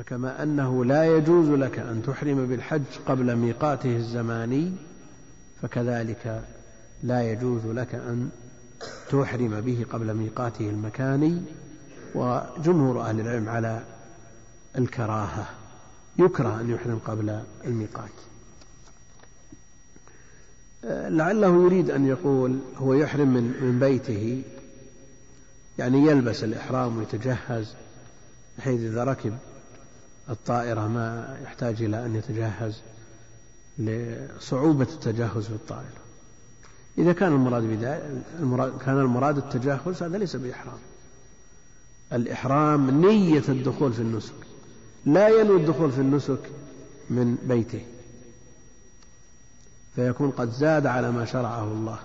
فكما أنه لا يجوز لك أن تحرم بالحج قبل ميقاته الزماني فكذلك لا يجوز لك أن تحرم به قبل ميقاته المكاني. وجمهور أهل العلم على الكراهة يكره أن يحرم قبل الميقات. لعله يريد أن يقول هو يحرم من, من بيته يعني يلبس الإحرام ويتجهز بحيث إذا ركب. الطائرة ما يحتاج إلى أن يتجهز لصعوبة التجهز في الطائرة إذا كان المراد بذلك كان المراد التجهز هذا ليس بإحرام. الإحرام نية الدخول في النسك. لا ينوي الدخول في النسك من بيته. فيكون قد زاد على ما شرعه الله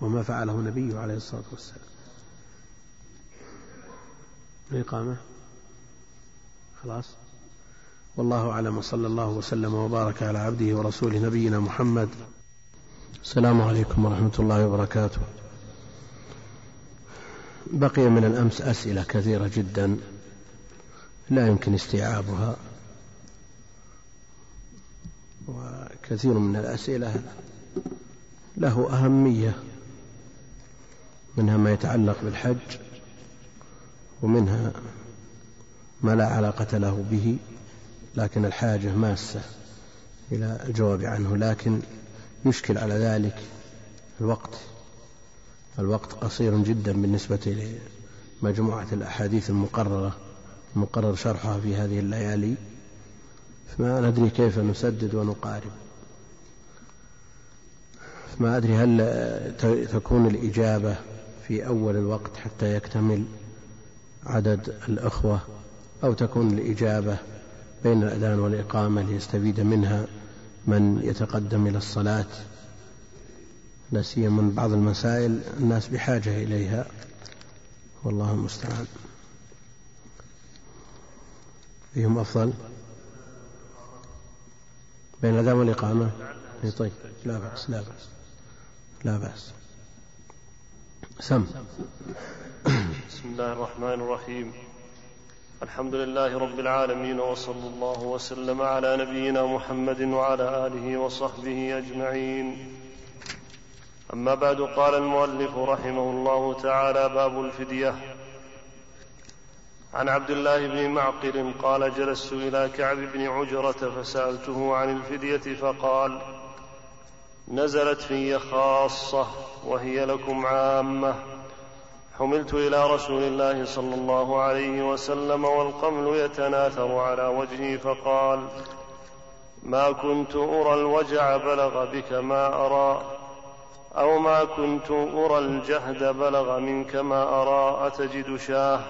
وما فعله نبيه عليه الصلاة والسلام. الإقامة؟ خلاص؟ والله أعلم وصلى الله وسلم وبارك على عبده ورسوله نبينا محمد. السلام عليكم ورحمة الله وبركاته. بقي من الأمس أسئلة كثيرة جدا لا يمكن استيعابها وكثير من الأسئلة له أهمية منها ما يتعلق بالحج ومنها ما لا علاقة له به. لكن الحاجة ماسة إلى الجواب عنه لكن يشكل على ذلك الوقت. الوقت قصير جدا بالنسبة لمجموعة الأحاديث المقررة المقرر شرحها في هذه الليالي. فما ندري كيف نسدد ونقارب. ما أدري هل تكون الإجابة في أول الوقت حتى يكتمل عدد الأخوة أو تكون الإجابة بين الأذان والإقامة ليستفيد منها من يتقدم إلى الصلاة. لا سيما بعض المسائل الناس بحاجة إليها. والله المستعان. فيهم أفضل؟ بين الأذان والإقامة؟ إيه، طيب. لا بأس لا بأس. لا بأس. سم. بسم الله الرحمن الرحيم. الحمد لله رب العالمين وصلى الله وسلم على نبينا محمد وعلى آله وصحبه أجمعين. أما بعد قال المؤلف رحمه الله تعالى باب الفدية. عن عبد الله بن معقل قال جلست إلى كعب بن عجرة فسألته عن الفدية فقال نزلت في خاصة وهي لكم عامة. حملت إلى رسول الله صلى الله عليه وسلم والقمل يتناثر على وجهي فقال ما كنت أرى الوجع بلغ بك ما أرى أو ما كنت أرى الجهد بلغ منك ما أرى أتجد شاه؟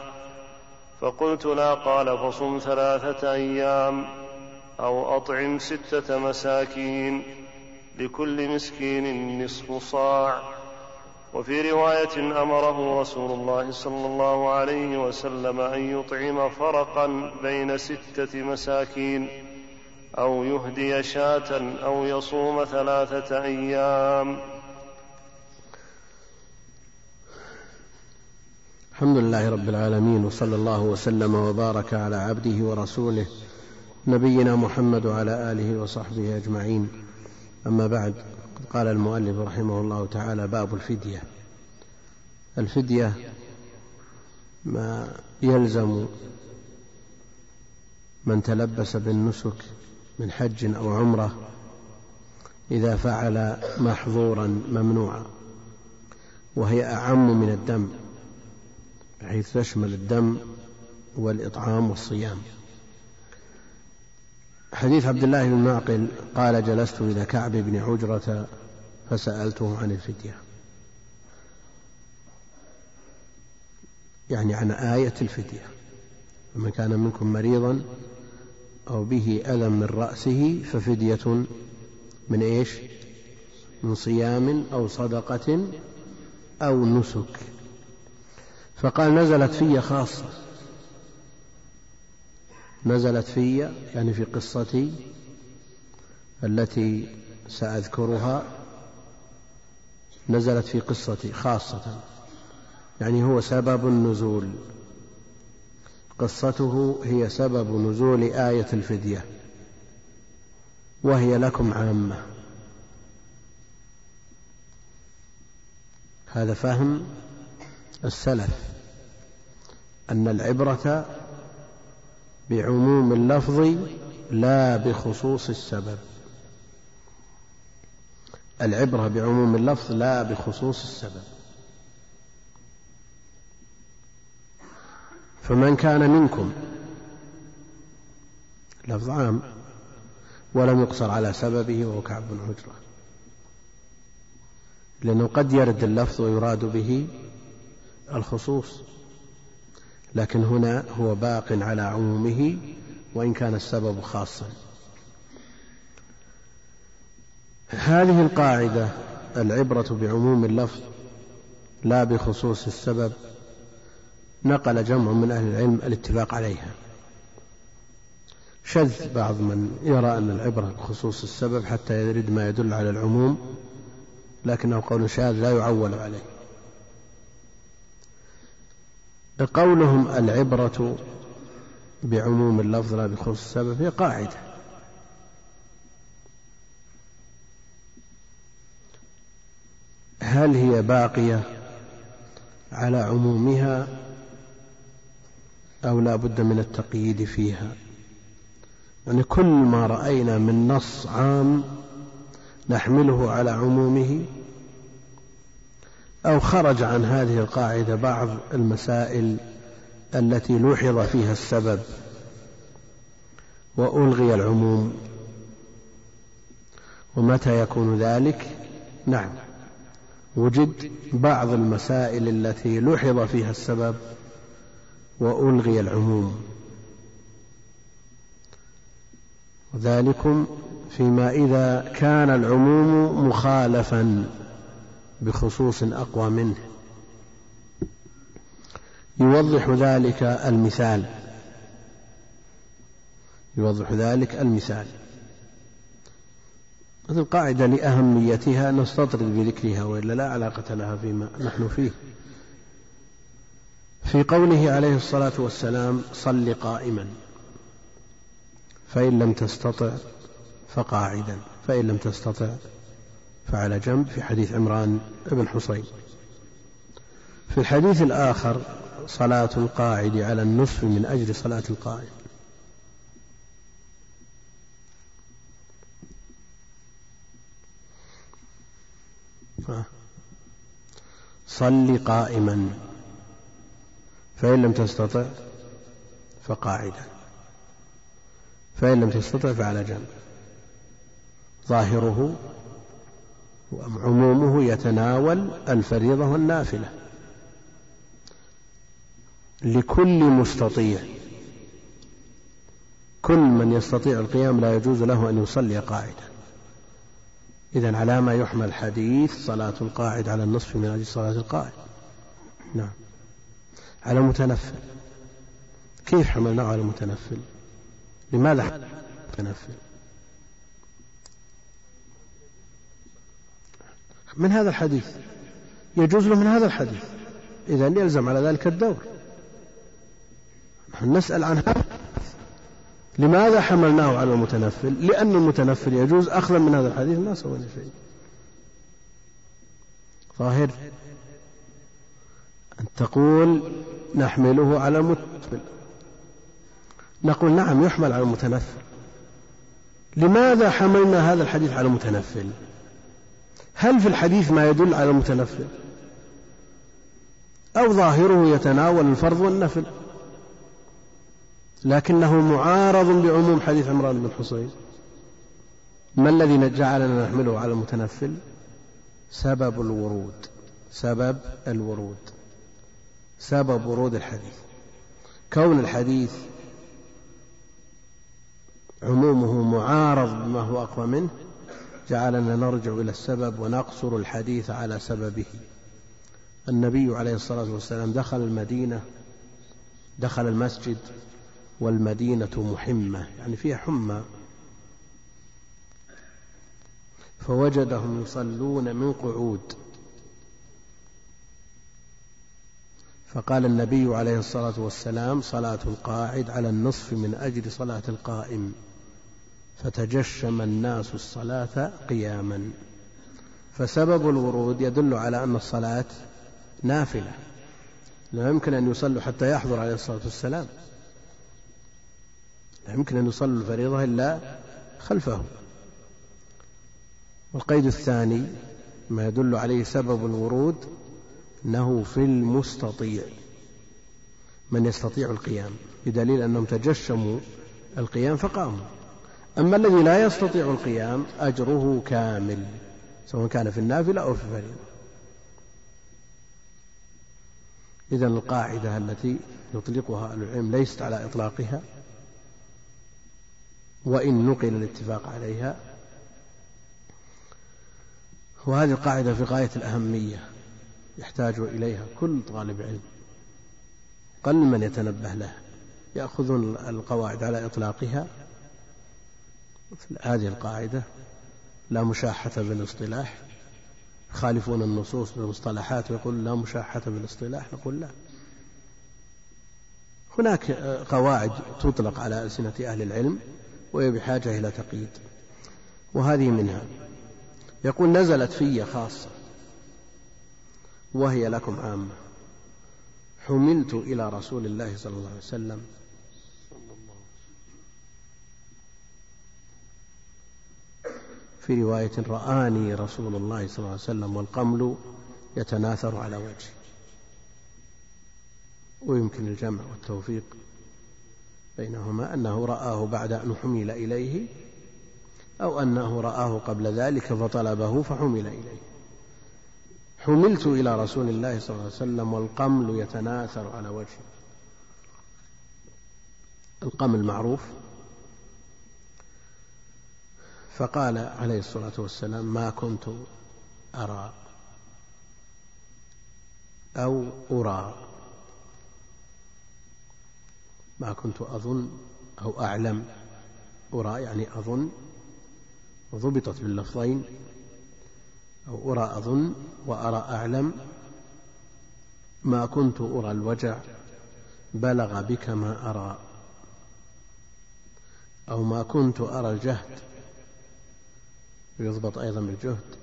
فقلت لا. قال فصم ثلاثة أيام أو أطعم ستة مساكين لكل مسكين نصف صاع. وفي رواية أمره رسول الله صلى الله عليه وسلم أن يطعم فرقا بين ستة مساكين أو يهدي شاة أو يصوم ثلاثة أيام. الحمد لله رب العالمين وصلى الله وسلم وبارك على عبده ورسوله نبينا محمد وعلى آله وصحبه أجمعين. أما بعد قال المؤلف رحمه الله تعالى باب الفدية. الفدية ما يلزم من تلبس بالنسك من حج أو عمرة إذا فعل محظورا ممنوعا وهي أعم من الدم بحيث تشمل الدم والإطعام والصيام. حديث عبد الله بن معقل قال جلست إلى كعب بن عجرة فسألته عن الفدية. يعني عن آية الفدية. فمن كان منكم مريضا أو به أذى من رأسه ففدية من إيش؟ من صيام أو صدقة أو نسك. فقال نزلت في خاصة. نزلت في يعني في قصتي التي سأذكرها نزلت في قصتي خاصة يعني هو سبب النزول. قصته هي سبب نزول آية الفدية وهي لكم عامة. هذا فهم السلف أن العبرة بعموم اللفظ لا بخصوص السبب. العبرة بعموم اللفظ لا بخصوص السبب. فمن كان منكم لفظ عام ولم يقصر على سببه وهو كعب بن عجرة لأنه قد يرد اللفظ ويراد به الخصوص. لكن هنا هو باق على عمومه وإن كان السبب خاصا. هذه القاعدة العبرة بعموم اللفظ لا بخصوص السبب نقل جمع من أهل العلم الاتفاق عليها. شذ بعض من يرى أن العبرة بخصوص السبب حتى يرد ما يدل على العموم لكنه قول شاذ لا يعول عليه. قولهم العبرة بعموم اللفظ لا بخصوص السبب هي قاعدة. هل هي باقية على عمومها أو لا بد من التقييد فيها؟ يعني كل ما رأينا من نص عام نحمله على عمومه أو خرج عن هذه القاعدة بعض المسائل التي لوحظ فيها السبب وألغي العموم. ومتى يكون ذلك؟ نعم وجد بعض المسائل التي لوحظ فيها السبب وألغي العموم. وذلكم فيما إذا كان العموم مخالفا. بخصوص أقوى منه. يوضح ذلك المثال. يوضح ذلك المثال. هذه القاعدة لأهميتها نستطرد بذكرها وإلا لا علاقة لها فيما نحن فيه. في قوله عليه الصلاة والسلام صل قائما فإن لم تستطع فقاعدا. فإن لم تستطع فعلى جنب في حديث عمران بن حصين. في الحديث الآخر صلاة القاعد على النصف من أجل صلاة القائم صل قائما. فإن لم تستطع فقاعدا. فإن لم تستطع فعلى جنب. ظاهره وعمومه يتناول الفريضة والنافلة. لكل مستطيع كل من يستطيع القيام لا يجوز له أن يصلي قاعدا إذا على ما يحمل حديث صلاة القاعد على النصف من أجل صلاة القائد نعم. على متنفل. كيف حملناه على المتنفل لماذا متنفل؟ من هذا الحديث. يجوز له من هذا الحديث. إذا يلزم على ذلك الدور. نحن نسأل عن هذا لماذا حملناه على المتنفل؟ لأن المتنفل يجوز أخذا من هذا الحديث. ما سوينا شيء. ظاهر. أن تقول نحمله على المتنفل. نقول نعم يحمل على المتنفل. لماذا حملنا هذا الحديث على المتنفل؟ هل في الحديث ما يدل على المتنفل؟ أو ظاهره يتناول الفرض والنفل. لكنه معارض بعموم حديث عمران بن حصين. ما الذي جعلنا نحمله على المتنفل؟ سبب الورود. سبب الورود. سبب ورود الحديث. كون الحديث عمومه معارض بما هو أقوى منه جعلنا نرجع إلى السبب ونقصر الحديث على سببه. النبي عليه الصلاة والسلام دخل المدينة دخل المسجد والمدينة محمة يعني فيها حمى. فوجدهم يصلون من قعود. فقال النبي عليه الصلاة والسلام صلاة القاعد على النصف من أجل صلاة القائم. فتجشم الناس الصلاة قياما. فسبب الورود يدل على أن الصلاة نافلة. لا يمكن أن يصلوا حتى يحضر عليه الصلاة والسلام. لا يمكن أن يصلوا الفريضة إلا خلفه. والقيد الثاني ما يدل عليه سبب الورود أنه في المستطيع. من يستطيع القيام. بدليل أنهم تجشموا القيام فقاموا. أما الذي لا يستطيع القيام أجره كامل سواء كان في النافلة أو في الفريضة. إذا القاعدة التي يطلقها العلم ليست على إطلاقها وإن نقل الاتفاق عليها. وهذه القاعدة في غاية الأهمية يحتاج إليها كل طالب علم. قل من يتنبه له يأخذون القواعد على إطلاقها. هذه القاعدة لا مشاحة بالاصطلاح. يخالفون النصوص بالمصطلحات ويقول لا مشاحة بالاصطلاح نقول لا. هناك قواعد تطلق على ألسنة أهل العلم وهي بحاجة إلى تقييد وهذه منها. يقول نزلت في خاصة وهي لكم عامة. حملت إلى رسول الله صلى الله عليه وسلم في رواية رآني رسول الله صلى الله عليه وسلم والقمل يتناثر على وجهي. ويمكن الجمع والتوفيق بينهما أنه رآه بعد أن حمل إليه أو أنه رآه قبل ذلك فطلبه فحمل إليه. حملت إلى رسول الله صلى الله عليه وسلم والقمل يتناثر على وجهي. القمل معروف. فقال عليه الصلاة والسلام ما كنت أرى أو أرى. ما كنت أظن أو أعلم. أرى يعني أظن. وضبطت باللفظين. أو أرى أظن وأرى أعلم. ما كنت أرى الوجع. بلغ بك ما أرى. أو ما كنت أرى الجهد. ويضبط أيضا بالجهد.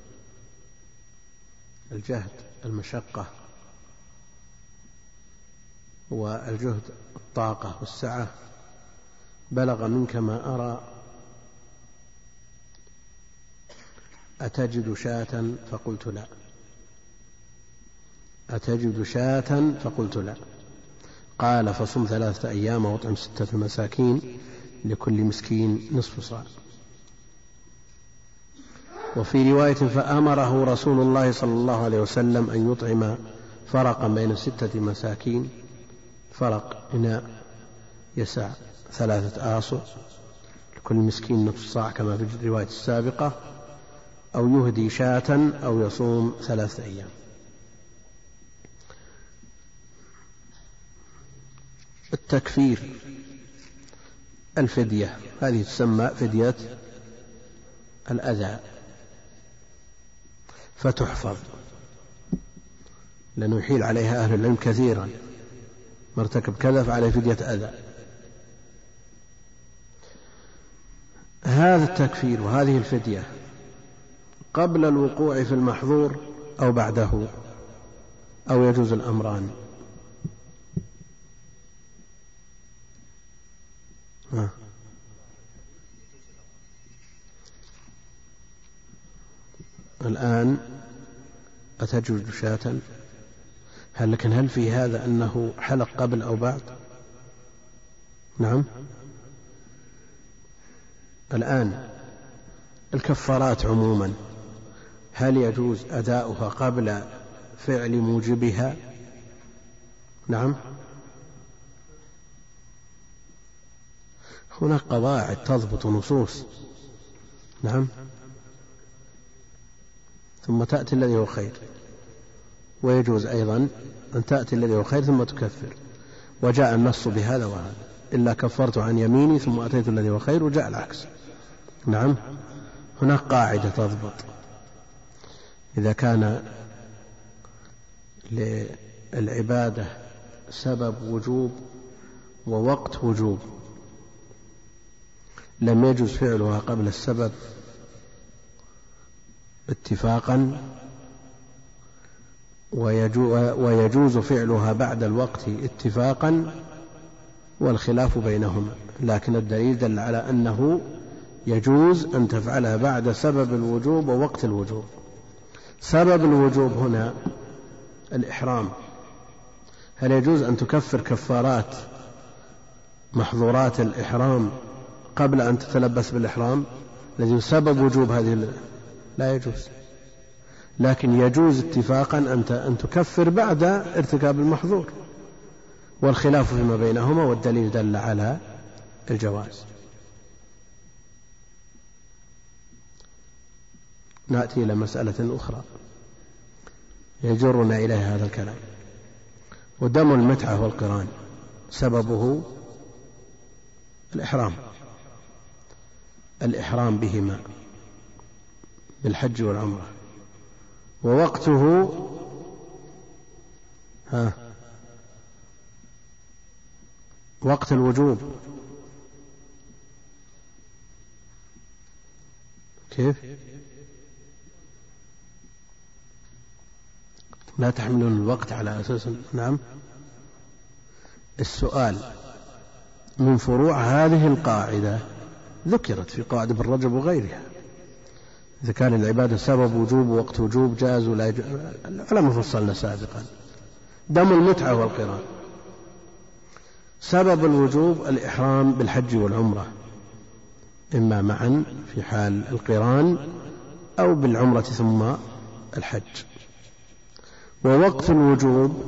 الجهد المشقة والجهد الطاقة والسعة. بلغ منك ما أرى. أتجد شاة فقلت لا. أتجد شاة فقلت لا. قال فصم ثلاثة أيام وأطعم ستة مساكين. لكل مسكين نصف صاع. وفي رواية فأمره رسول الله صلى الله عليه وسلم أن يطعم فرقا بين ستة مساكين فرق إناء يسع ثلاثة آصع لكل مسكين نصف صاع كما في الرواية السابقة أو يهدي شاة أو يصوم ثلاثة أيام. التكفير الفدية هذه تسمى فدية الأذى. فتحفظ. لأنه يحيل عليها أهل العلم كثيرا. مرتكب كذا فعليه فدية أذى. هذا التكفير وهذه الفدية قبل الوقوع في المحظور أو بعده أو يجوز الأمران. الآن أتجد شاة؟ هل لكن هل في هذا أنه حلق قبل أو بعد؟ نعم. الآن الكفارات عموما هل يجوز أداؤها قبل فعل موجبها؟ نعم. هناك قواعد تضبط نصوص. نعم. ثم تأتي الذي هو خير. ويجوز أيضا أن تأتي الذي هو خير ثم تكفر. وجاء النص بهذا وهذا. إلا كفرت عن يميني ثم أتيت الذي هو خير وجاء العكس. نعم. هناك قاعدة تضبط. إذا كان للعبادة سبب وجوب ووقت وجوب لم يجوز فعلها قبل السبب اتفاقا ويجوز فعلها بعد الوقت اتفاقا والخلاف بينهما. لكن الدليل دل على أنه يجوز أن تفعلها بعد سبب الوجوب ووقت الوجوب. سبب الوجوب هنا الإحرام. هل يجوز أن تكفر كفارات محظورات الإحرام قبل أن تتلبس بالإحرام؟ الذي سبب وجوب هذه لا يجوز. لكن يجوز اتفاقا أنت أن تكفر بعد ارتكاب المحظور. والخلاف فيما بينهما والدليل دل على الجواز. نأتي إلى مسألة أخرى. يجرنا إليها هذا الكلام. ودم المتعة والقران سببه الإحرام. الإحرام بهما. بالحج والعمرة. ووقته ها وقت الوجوب. كيف؟ لا تحملون الوقت على أساس نعم. السؤال من فروع هذه القاعدة ذكرت في قواعد ابن رجب وغيرها. إذا كان العبادة سبب وجوب ووقت وجوب جاز ولا يجوز العلماء فصلنا سابقا دم المتعة والقران. سبب الوجوب الإحرام بالحج والعمرة. إما معا في حال القران أو بالعمرة ثم الحج. ووقت الوجوب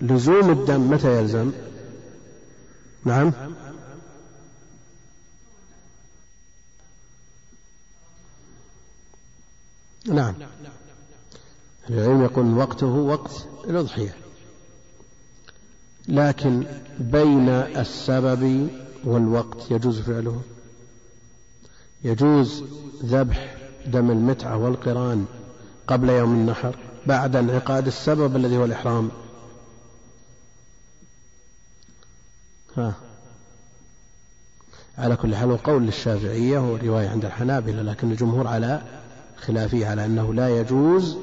لزوم الدم متى يلزم؟ نعم؟ نعم. العلم يقول وقته وقت الأضحية. لكن بين السبب والوقت يجوز فعله. يجوز ذبح دم المتعة والقران قبل يوم النحر بعد انعقاد السبب الذي هو الإحرام. ها. على كل حال وقول للشافعية ورواية عند الحنابلة لكن الجمهور على خلافية على أنه لا يجوز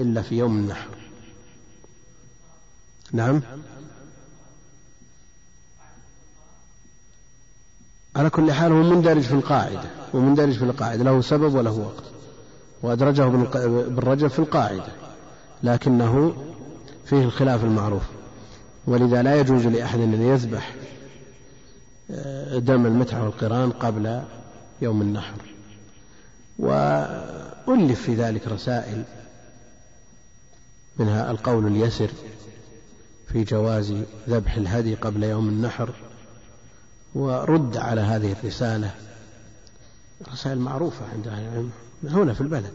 إلا في يوم النحر. نعم؟ على كل حال هو مندرج في القاعدة ومندرج في القاعدة له سبب وله وقت وأدرجه ابن رجب في القاعدة لكنه فيه الخلاف المعروف ولذا لا يجوز لأحد أن يذبح آه، دم المتعة والقران قبل يوم النحر. وألف في ذلك رسائل منها القول اليسر في جواز ذبح الهدي قبل يوم النحر ورد على هذه الرسالة رسائل معروفة عند أهل العلم هنا في البلد.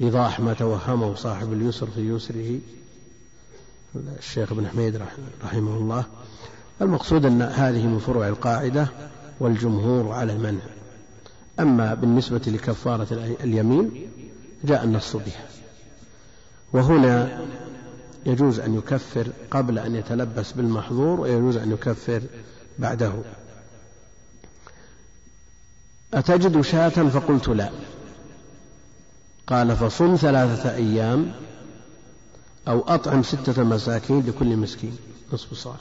إيضاح ما توهمه صاحب اليسر في يسره الشيخ ابن حميد رحمه الله. المقصود أن هذه من فروع القاعدة والجمهور على المنع أما بالنسبة لكفارة اليمين جاء النص بها. وهنا يجوز أن يكفر قبل أن يتلبس بالمحظور ويجوز أن يكفر بعده. أتجد شاة فقلت لا. قال فصم ثلاثة أيام أو أطعم ستة مساكين لكل مسكين. نصف صاع.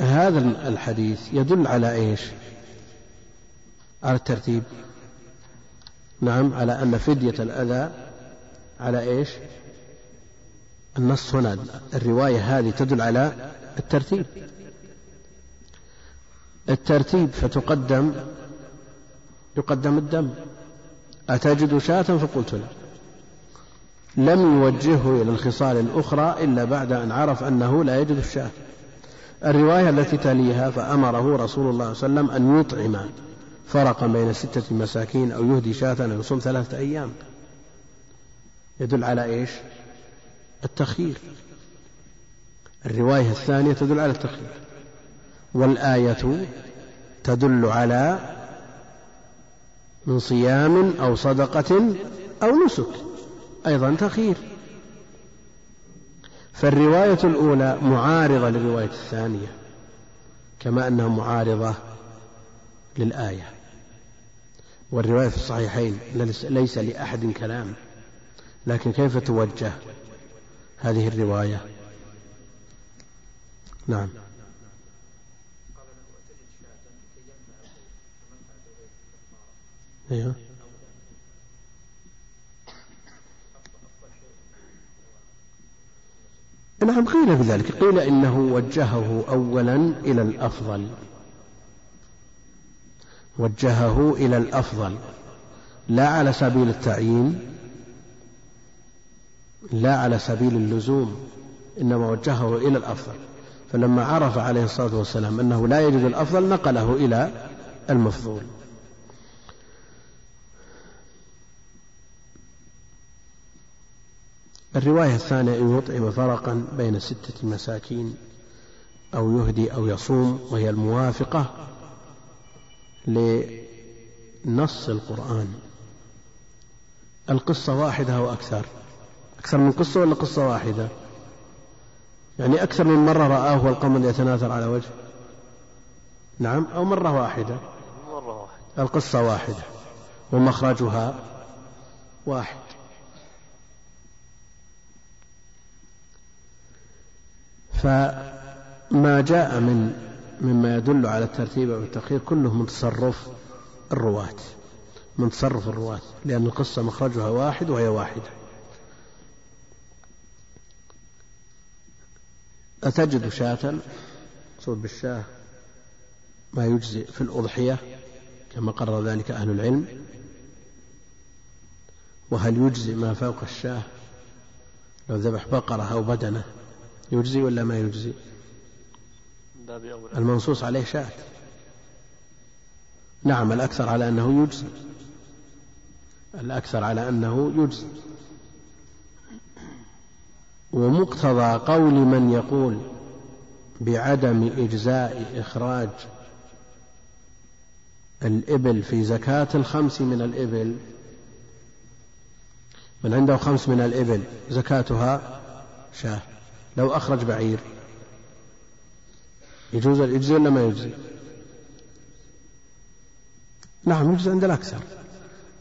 هذا الحديث يدل على إيش؟ على الترتيب. نعم على أن فدية الأذى على إيش؟ النص هنا. الرواية هذه تدل على الترتيب. الترتيب فتقدم يقدم الدم. أتجد شاة فقلت لا لم يوجهه إلى الخصال الأخرى إلا بعد أن عرف أنه لا يجد الشاة. الرواية التي تليها فأمره رسول الله صلى الله عليه وسلم أن يطعم فرقا بين ستة مساكين أو يهدي شاة أو يصوم ثلاثة أيام. يدل على إيش؟ التخيير. الرواية الثانية تدل على التخيير. والآية تدل على من صيام أو صدقة أو نسك. أيضا تخيير. فالرواية الأولى معارضة للرواية الثانية كما أنها معارضة للآية. والرواية في الصحيحين ليس لأحد كلام لكن كيف توجه هذه الرواية؟ نعم. أيوه. نعم قيل بذلك قيل إنه وجهه أولا إلى الأفضل. وجهه إلى الأفضل. لا على سبيل التعيين لا على سبيل اللزوم إنما وجهه إلى الأفضل. فلما عرف عليه الصلاة والسلام أنه لا يجد الأفضل نقله إلى المفضول. الرواية الثانية أن يطعم فرقا بين ستة مساكين أو يهدي أو يصوم وهي الموافقة لنص القرآن. القصة واحدة أو أكثر. أكثر من قصة ولا قصة واحدة؟ يعني أكثر من مرة رآه والقمر يتناثر على وجه. نعم أو مرة واحدة. مرة واحدة. القصة واحدة. ومخرجها واحد. فما جاء من مما يدل على الترتيب أو التأخير كله من تصرف الرواة من تصرف الرواة لأن القصة مخرجها واحد وهي واحدة. أتجد شاة صوب بالشاة ما يجزي في الأضحية كما قرر ذلك أهل العلم. وهل يجزي ما فوق الشاة؟ لو ذبح بقرة أو بدنة. يجزي ولا ما يجزي؟ المنصوص عليه شاة. نعم الأكثر على أنه يجزي. الأكثر على أنه يجزي. ومقتضى قول من يقول بعدم إجزاء إخراج الإبل في زكاة الخمس من الإبل. من عنده خمس من الإبل زكاتها شاة. لو أخرج بعير. يجوز يجزي ولا ما يجزي؟ نعم يجزي عند الأكثر.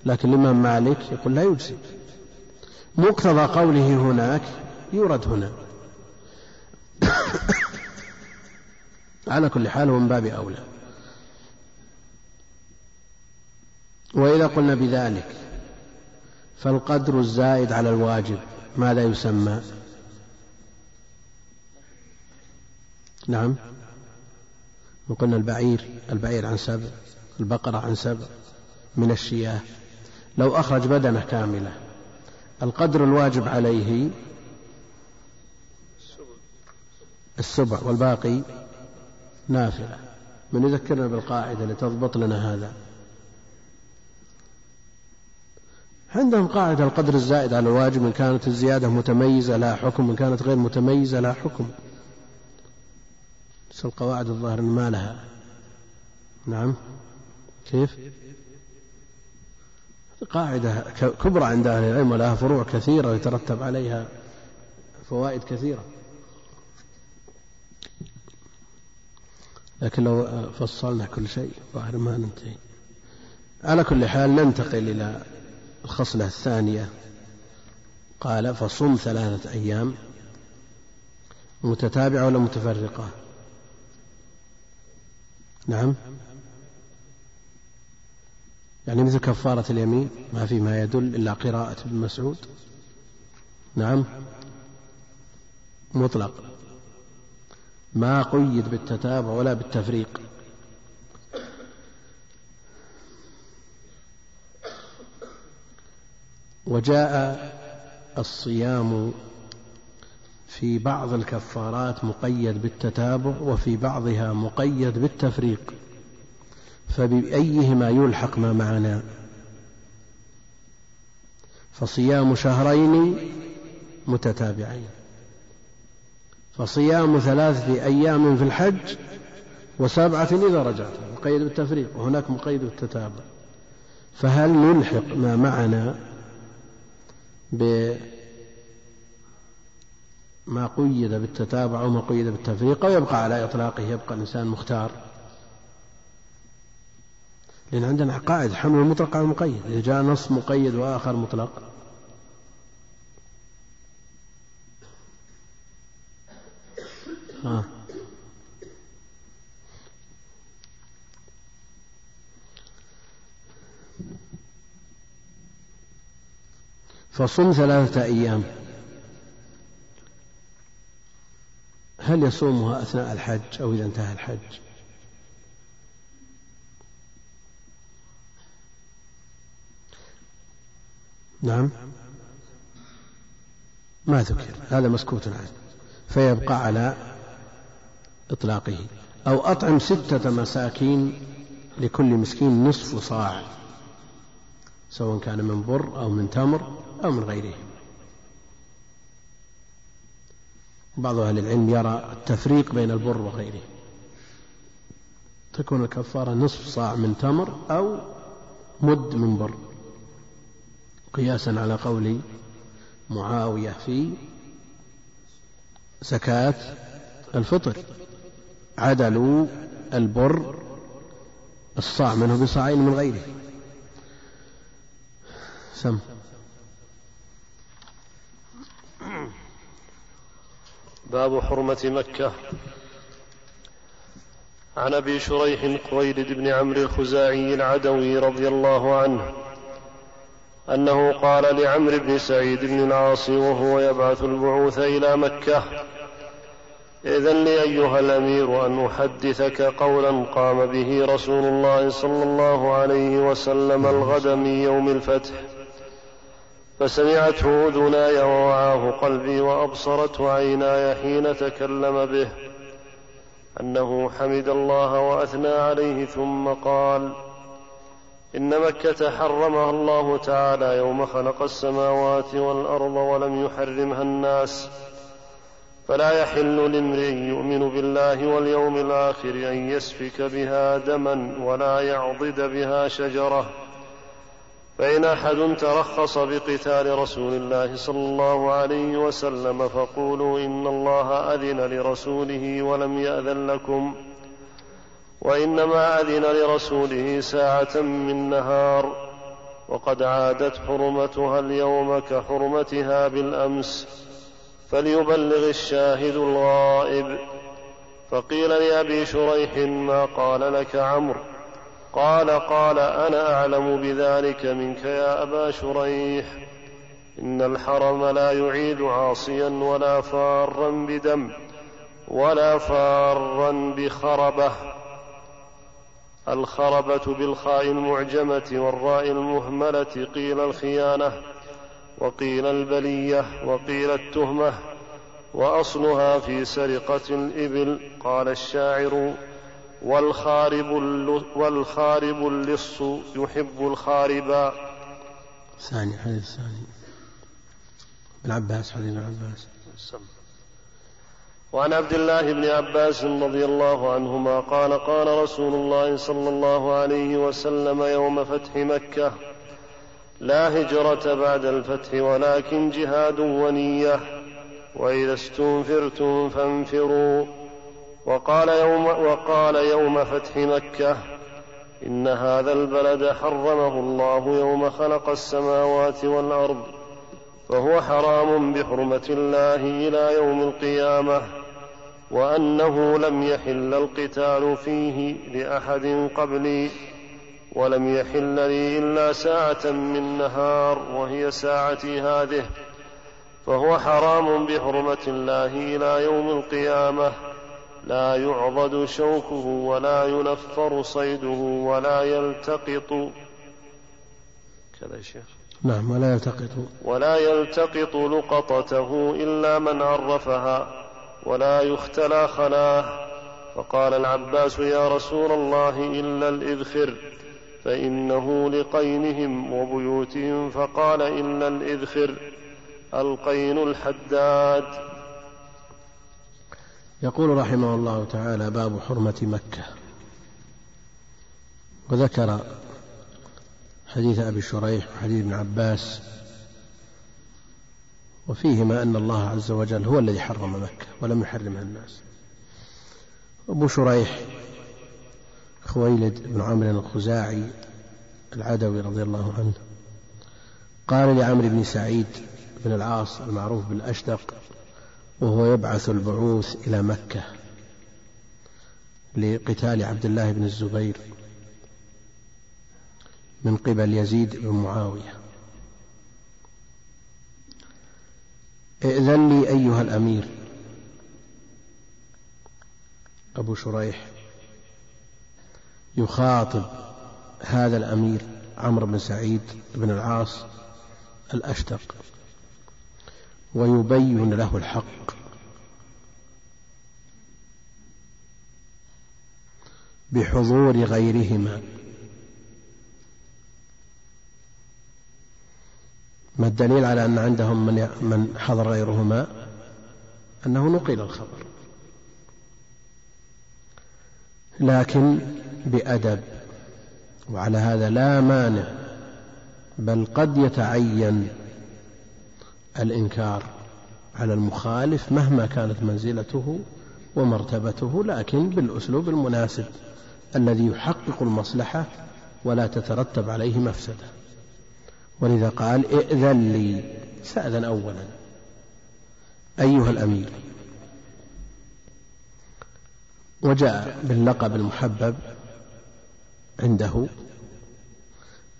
لكن الإمام مالك يقول لا يجزي. مقتضى قوله هناك يورد هنا. على كل حال هو من باب أولى. وإذا قلنا بذلك فالقدر الزائد على الواجب ماذا يسمى؟ نعم. وقلنا البعير البعير عن سبع البقرة عن سبع من الشياه. لو أخرج بدنة كاملة القدر الواجب عليه السبع والباقي نافلة. من يذكرنا بالقاعدة لتضبط لنا هذا. عندهم قاعدة القدر الزائد على الواجب إن كانت الزيادة متميزة لا حكم إن كانت غير متميزة لا حكم. بس القواعد الظاهر ما لها. نعم. كيف؟ قاعدة كبرى عند أهل العلم ولها فروع كثيرة ويترتب عليها فوائد كثيرة. لكن لو فصلنا كل شيء ظاهر ما ننتهي. على كل حال ننتقل إلى الخصلة الثانية. قال فصم ثلاثة أيام. متتابعة ولا متفرقة؟ نعم. يعني مثل كفارة اليمين ما في ما يدل إلا قراءة ابن مسعود. نعم. مطلق. ما قيد بالتتابع ولا بالتفريق. وجاء الصيام في بعض الكفارات مقيد بالتتابع وفي بعضها مقيد بالتفريق فبأيهما يلحق ما معنا؟ فصيام شهرين متتابعين فصيام ثلاثة أيام في الحج وسبعة إذا رجعت مقيد بالتفريق وهناك مقيد بالتتابع فهل نلحق ما معنا ما قيد بالتتابع أو ما قيد بالتفريق أو يبقى على إطلاقه يبقى الإنسان مختار. لأن عندنا قاعدة حمل المطلق على المقيد. إذا جاء نص مقيد وآخر مطلق. آه. فصم ثلاثة أيام. هل يصومها أثناء الحج أو إذا انتهى الحج؟ نعم. ما ذكر. هذا مسكوت عنه فيبقى على إطلاقه. أو أطعم ستة مساكين لكل مسكين نصف صاع سواء كان من بر أو من تمر أو من غيره. بعض أهل العلم يرى التفريق بين البر وغيره. تكون الكفارة نصف صاع من تمر أو مد من بر. قياسا على قول معاوية في زكاة الفطر. عدلوا البر الصاع منه بصاعين من غيره. سم. باب حرمة مكة. عن أبي شريح قويلد بن عمرو الخزاعي العدوي رضي الله عنه أنه قال لعمرو بن سعيد بن العاص وهو يبعث البعوث إلى مكة إذن لي أيها الأمير أن أحدثك قولا قام به رسول الله صلى الله عليه وسلم الغد من يوم الفتح. فسمعته اذناي ووعاه قلبي وابصرته عيناي حين تكلم به أنه حمد الله وأثنى عليه ثم قال إن مكة حرمها الله تعالى يوم خلق السماوات والأرض ولم يحرمها الناس فلا يحل لامرئ يؤمن بالله واليوم الآخر أن يسفك بها دما ولا يعضد بها شجرة. فإن أحد ترخص بقتال رسول الله صلى الله عليه وسلم فقولوا إن الله أذن لرسوله ولم يأذن لكم وإنما أذن لرسوله ساعة من نهار وقد عادت حرمتها اليوم كحرمتها بالأمس فليبلغ الشاهد الغائب فقيل لأبي شريح ما قال لك عمرو قال قال أنا أعلم بذلك منك يا أبا شريح. إن الحرم لا يعيد عاصيا ولا فارا بدم ولا فارا بخربة. الخربة بالخاء المعجمة والراء المهملة قيل الخيانة وقيل البلية وقيل التهمة وأصلها في سرقة الإبل. قال الشاعر والخارب والخارب اللص يحب الخاربا ثاني حديث ثاني ابن عباس حديث ابن عباس. وعن عبد الله بن عباس رضي الله عنهما قال قال رسول الله صلى الله عليه وسلم يوم فتح مكة. لا هجرة بعد الفتح ولكن جهاد ونية. وإذا استنفرتم فانفروا. وقال يوم وقال يوم فتح مكة إن هذا البلد حرمه الله يوم خلق السماوات والأرض فهو حرام بحرمة الله إلى يوم القيامة وأنه لم يحل القتال فيه لأحد قبلي ولم يحل لي إلا ساعة من نهار وهي ساعتي هذه فهو حرام بحرمة الله إلى يوم القيامة لا يعضد شوكه ولا ينفر صيده ولا يلتقط. كذا يا شيخ. نعم ولا يلتقط. ولا يلتقط لقطته إلا من عرفها ولا يختلى خلاه. فقال العباس يا رسول الله إلا الإذخر فإنه لقينهم وبيوتهم. فقال إلا الإذخر القين الحداد. يقول رحمه الله تعالى باب حرمة مكة. وذكر حديث أبي شريح وحديث ابن عباس وفيهما أن الله عز وجل هو الذي حرم مكة ولم يحرمها الناس. أبو شريح خويلد بن عمرو الخزاعي العدوي رضي الله عنه قال لعمرو بن سعيد بن العاص المعروف بالأشدق وهو يبعث البعوث إلى مكة لقتال عبد الله بن الزبير من قبل يزيد بن معاوية. ائذن لي أيها الأمير أبو شريح يخاطب هذا الأمير عمرو بن سعيد بن العاص الأشتق. ويبين له الحق. بحضور غيرهما. ما الدليل على أن عندهم من من حضر غيرهما؟ أنه نقل الخبر. لكن بأدب. وعلى هذا لا مانع بل قد يتعين الإنكار على المخالف مهما كانت منزلته ومرتبته لكن بالأسلوب المناسب الذي يحقق المصلحة ولا تترتب عليه مفسدة. ولذا قال ائذن لي سأذن أولا. أيها الأمير وجاء باللقب المحبب عنده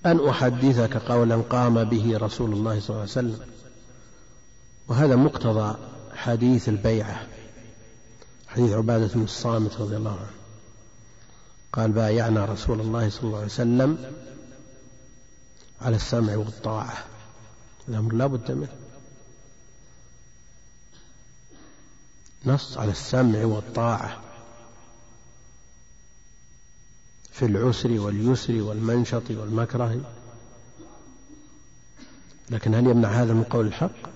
أن أحدثك قولا قام به رسول الله صلى الله عليه وسلم. وهذا مقتضى حديث البيعة. حديث عبادة بن الصامت رضي الله عنه. قال بايعنا رسول الله صلى الله عليه وسلم على السمع والطاعة. الأمر لا بد منه. نص على السمع والطاعة في العسر واليسر والمنشط والمكره. لكن هل يمنع هذا من قول الحق؟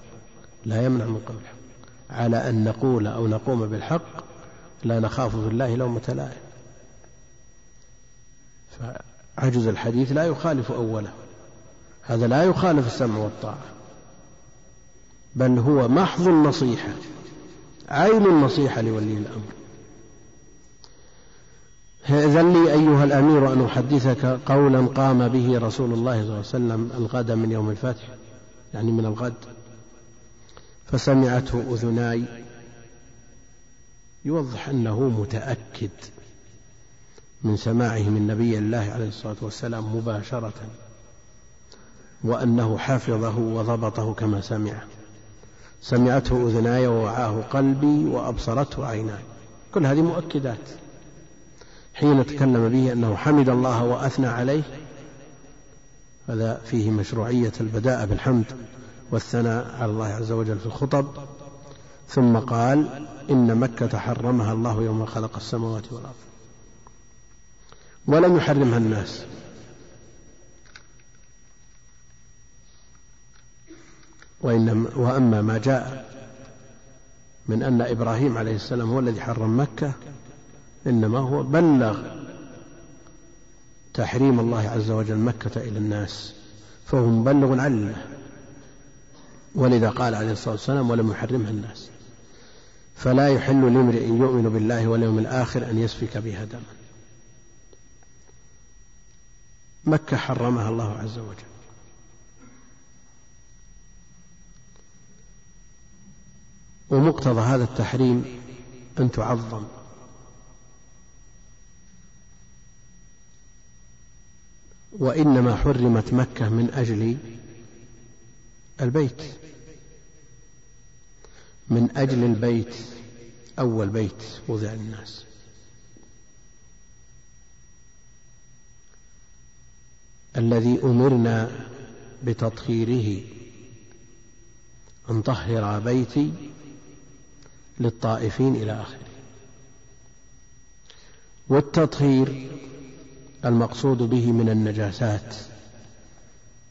لا يمنع من قول الحق. على أن نقول أو نقوم بالحق لا نخاف في الله لومة لائم فعجز الحديث لا يخالف أوله. هذا لا يخالف السمع والطاعة. بل هو محض النصيحة عين النصيحة لولي الأمر. إذن لي أيها الأمير أن أحدثك قولا قام به رسول الله صلى الله عليه وسلم الغد من يوم الفتح يعني من الغد. فسمعته أذناي. يوضح أنه متأكد من سماعه من نبي الله عليه الصلاة والسلام مباشرة وأنه حفظه وضبطه كما سمعه. سمعته أذناي ووعاه قلبي وأبصرته عيناي. كل هذه مؤكدات. حين تكلم به أنه حمد الله وأثنى عليه هذا فيه مشروعية البداء بالحمد. والثناء على الله عز وجل في الخطب. ثم قال إن مكة حرمها الله يوم خلق السماوات والأرض. ولم يحرمها الناس. وإنما وأما ما جاء من أن إبراهيم عليه السلام هو الذي حرم مكة إنما هو بلغ تحريم الله عز وجل مكة إلى الناس فهو مبلغ عن الله ولذا قال عليه الصلاة والسلام ولم يحرمها الناس. فلا يحل لامرئ يؤمن بالله واليوم الآخر أن يسفك بها دما. مكة حرمها الله عز وجل. ومقتضى هذا التحريم أن تعظم. وإنما حرمت مكة من أجل البيت. من أجل البيت أول بيت وضع للناس. الذي أمرنا بتطهيره أن طهر بيتي للطائفين إلى آخره. والتطهير المقصود به من النجاسات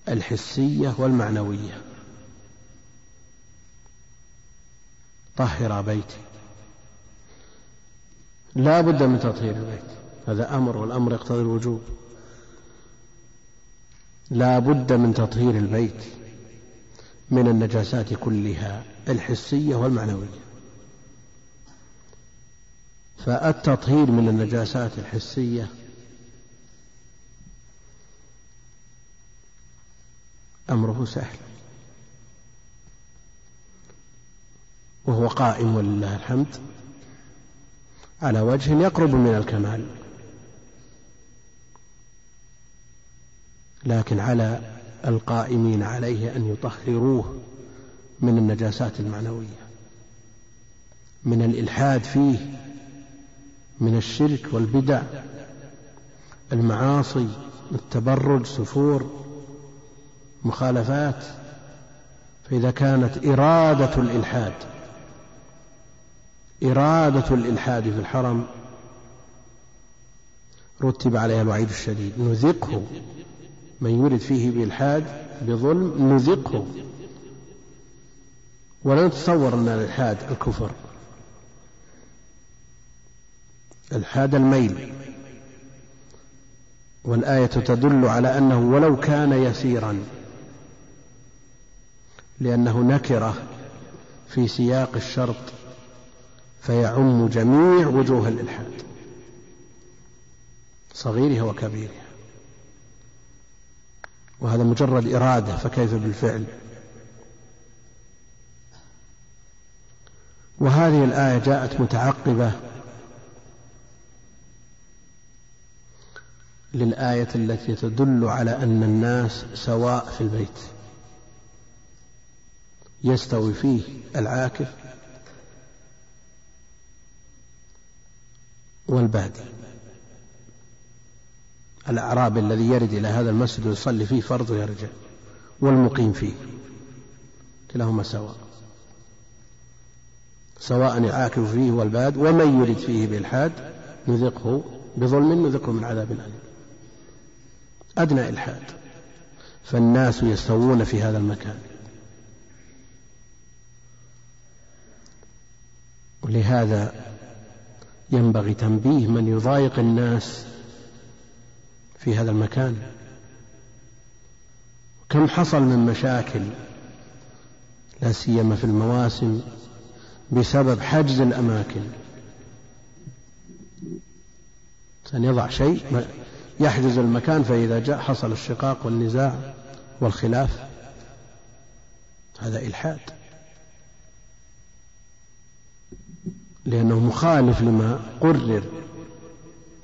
الحسية والمعنوية. طهر بيتي. لا بد من تطهير البيت. هذا أمر والأمر يقتضي الوجوب. لا بد من تطهير البيت من النجاسات كلها الحسية والمعنوية. فالتطهير من النجاسات الحسية أمره سهل. وهو قائم ولله الحمد على وجه يقرب من الكمال. لكن على القائمين عليه أن يطهروه من النجاسات المعنوية من الإلحاد فيه من الشرك والبدع المعاصي التبرج سفور مخالفات. فإذا كانت إرادة الإلحاد إرادة الإلحاد في الحرم رتب عليها الوعيد الشديد. نذقه. من يرد فيه بإلحاد بظلم نذقه. ولا نتصور أن الإلحاد الكفر. إلحاد الميل. والآية تدل على أنه ولو كان يسيرا لأنه نكرة في سياق الشرط فيعم جميع وجوه الإلحاد. صغيرها وكبيرها وهذا مجرد إرادة فكيف بالفعل؟ وهذه الآية جاءت متعقبة للآية التي تدل على أن الناس سواء في البيت يستوي فيه العاكف والبادي الأعرابي الذي يرد إلى هذا المسجد ويصلي فيه فرض ويرجع والمقيم فيه. كلاهما سواء. سواء العاكف فيه والباد ومن يرد فيه بالحاد نذقه بظلم نذقه من عذاب أليم. أدنى إلحاد. فالناس يستوون في هذا المكان. ولهذا ينبغي تنبيه من يضايق الناس في هذا المكان. كم حصل من مشاكل لا سيما في المواسم بسبب حجز الأماكن. أن يضع شيء يحجز المكان فإذا جاء حصل الشقاق والنزاع والخلاف هذا إلحاد. لأنه مخالف لما قرر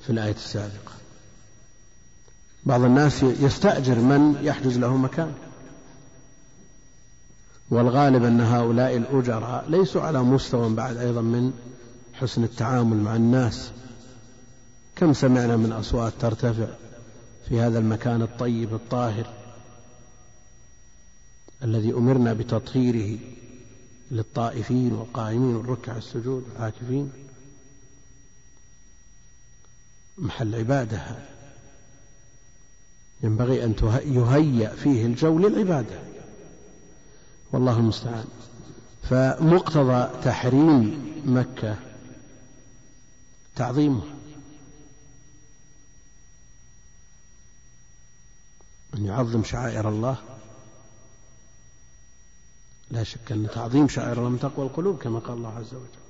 في الآية السابقة. بعض الناس يستأجر من يحجز له مكان. والغالب أن هؤلاء الأجراء ليسوا على مستوى بعد أيضا من حسن التعامل مع الناس. كم سمعنا من أصوات ترتفع في هذا المكان الطيب الطاهر الذي أمرنا بتطهيره للطائفين والقائمين والركع السجود والعاكفين. محل عبادة. هذا ينبغي أن يهيأ فيه الجو للعبادة. والله المستعان. فمقتضى تحريم مكة تعظيمها أن يعظم شعائر الله لا شك أن تعظيم شعائر من تقوى القلوب كما قال الله عز وجل.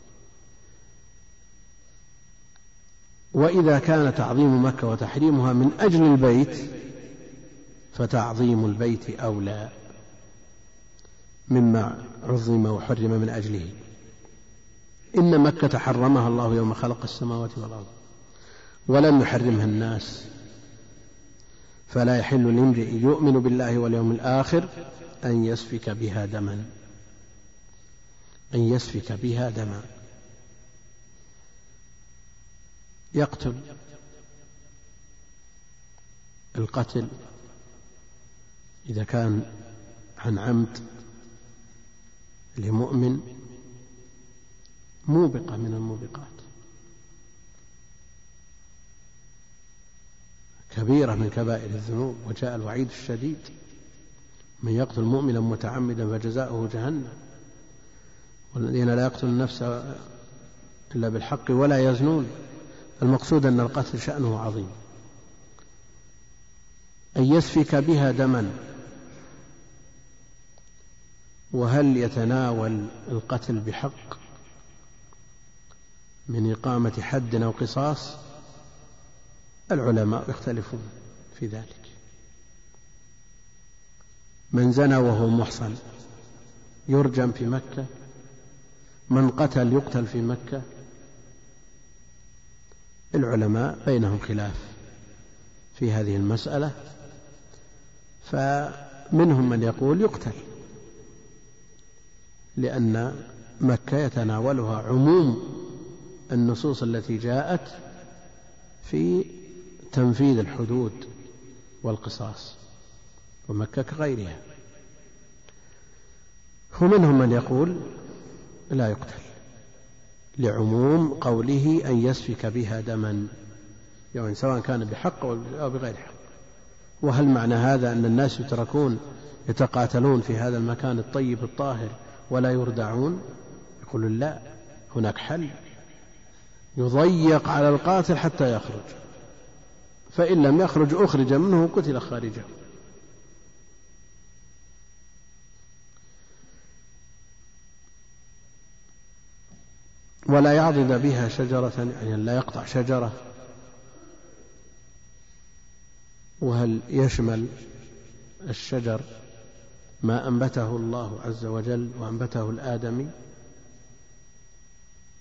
وإذا كان تعظيم مكة وتحريمها من أجل البيت فتعظيم البيت أولى مما عظم وحرم من أجله. إن مكة حرمها الله يوم خلق السماوات والأرض ولم يحرمها الناس. فلا يحل لامرئ يؤمن بالله واليوم الآخر أن يسفك بها دما. أن يسفك بها دما. يقتل. القتل. إذا كان عن عمد لمؤمن موبقة من الموبقات. كبيرة من كبائر الذنوب وجاء الوعيد الشديد. من يقتل مؤمنا متعمدا فجزاؤه جهنم. والذين لا يقتلون النفس إلا بالحق ولا يزنون. المقصود أن القتل شأنه عظيم. أن يسفك بها دما. وهل يتناول القتل بحق من إقامة حد أو قصاص؟ العلماء يختلفون في ذلك. من زنى وهو محصن يرجم في مكة من قتل يقتل في مكة. العلماء بينهم خلاف في هذه المسألة فمنهم من يقول يقتل لأن مكة يتناولها عموم النصوص التي جاءت في تنفيذ الحدود والقصاص. ومكة كغيرها. ومنهم من يقول لا يقتل لعموم قوله أن يسفك بها دما يعني سواء كان بحق أو بغير حق. وهل معنى هذا أن الناس يتركون يتقاتلون في هذا المكان الطيب الطاهر ولا يردعون؟ يقول لا هناك حل. يضيق على القاتل حتى يخرج. فإن لم يخرج أخرج منه قتل خارجه. ولا يعضد بها شجرة يعني لا يقطع شجرة. وهل يشمل الشجر ما أنبته الله عز وجل وأنبته الآدمي؟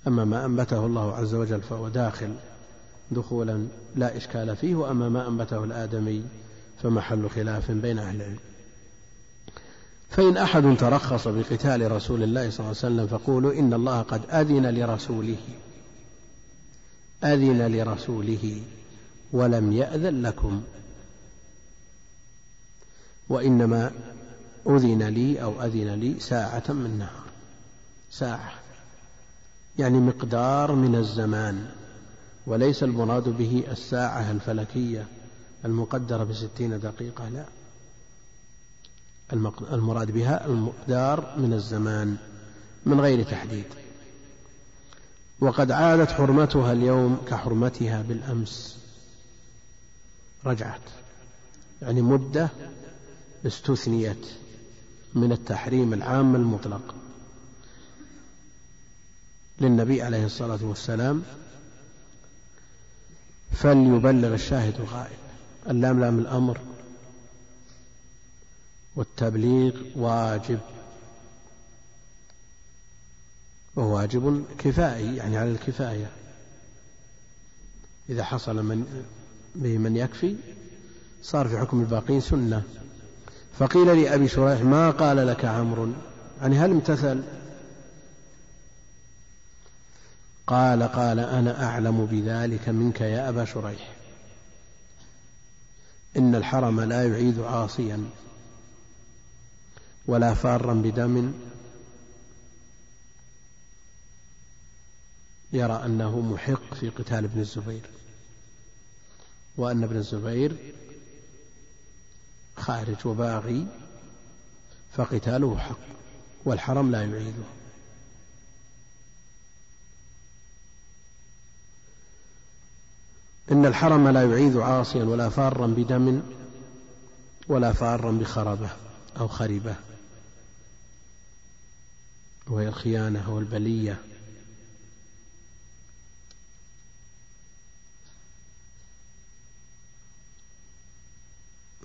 أما ما أنبته الله عز وجل فهو داخل دخولا لا إشكال فيه وأما ما أنبته الآدمي فمحل خلاف بين أهل العلم. فإن أحد ترخص بقتال رسول الله صلى الله عليه وسلم فقولوا إن الله قد أذن لرسوله. أذن لرسوله ولم يأذن لكم. وإنما أذن لي أو أذن لي ساعة من نهار ساعة. يعني مقدار من الزمان. وليس المراد به الساعة الفلكية المقدرة بستين دقيقة لا. المراد بها المقدار من الزمان من غير تحديد. وقد عادت حرمتها اليوم كحرمتها بالأمس. رجعت. يعني مدة استثنيت من التحريم العام المطلق. للنبي عليه الصلاة والسلام فليبلغ الشاهد الغائب. اللام لام الأمر والتبليغ واجب. وهو واجب كفائي يعني على الكفاية. إذا حصل من به من يكفي صار في حكم الباقين سنة. فقيل لأبي شريح ما قال لك عمرو؟ يعني هل امتثل؟ قال قال أنا أعلم بذلك منك يا أبا شريح. إن الحرم لا يعيد عاصيا. ولا فارا بدم. يرى أنه محق في قتال ابن الزبير وأن ابن الزبير خارج وباغي فقتاله حق والحرم لا يعيده. إن الحرم لا يعيد عاصيا ولا فارا بدم ولا فارا بخربة أو خربة وهي الخيانة والبلية.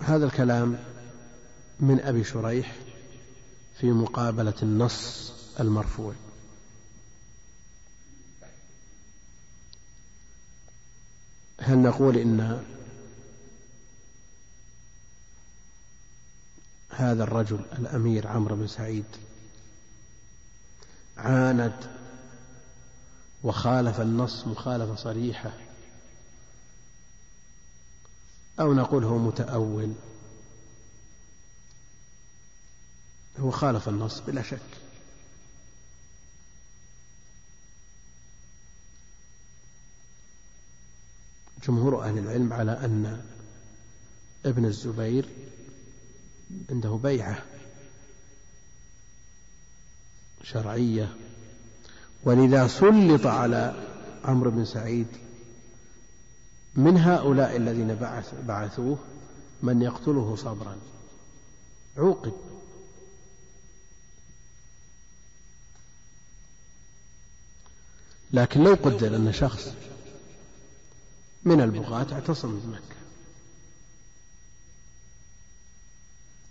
هذا الكلام من أبي شريح في مقابلة النص المرفوع. هل نقول إن هذا الرجل الأمير عمرو بن سعيد عاند وخالف النص مخالفة صريحة أو نقول هو متأول هو خالف النص بلا شك جمهور أهل العلم على أن ابن الزبير عنده بيعة شرعية. ولذا سلط على عمرو بن سعيد من هؤلاء الذين بعث بعثوه من يقتله صبرا. عوقب. لكن لو قدر أن شخص من البغاة اعتصم بمكة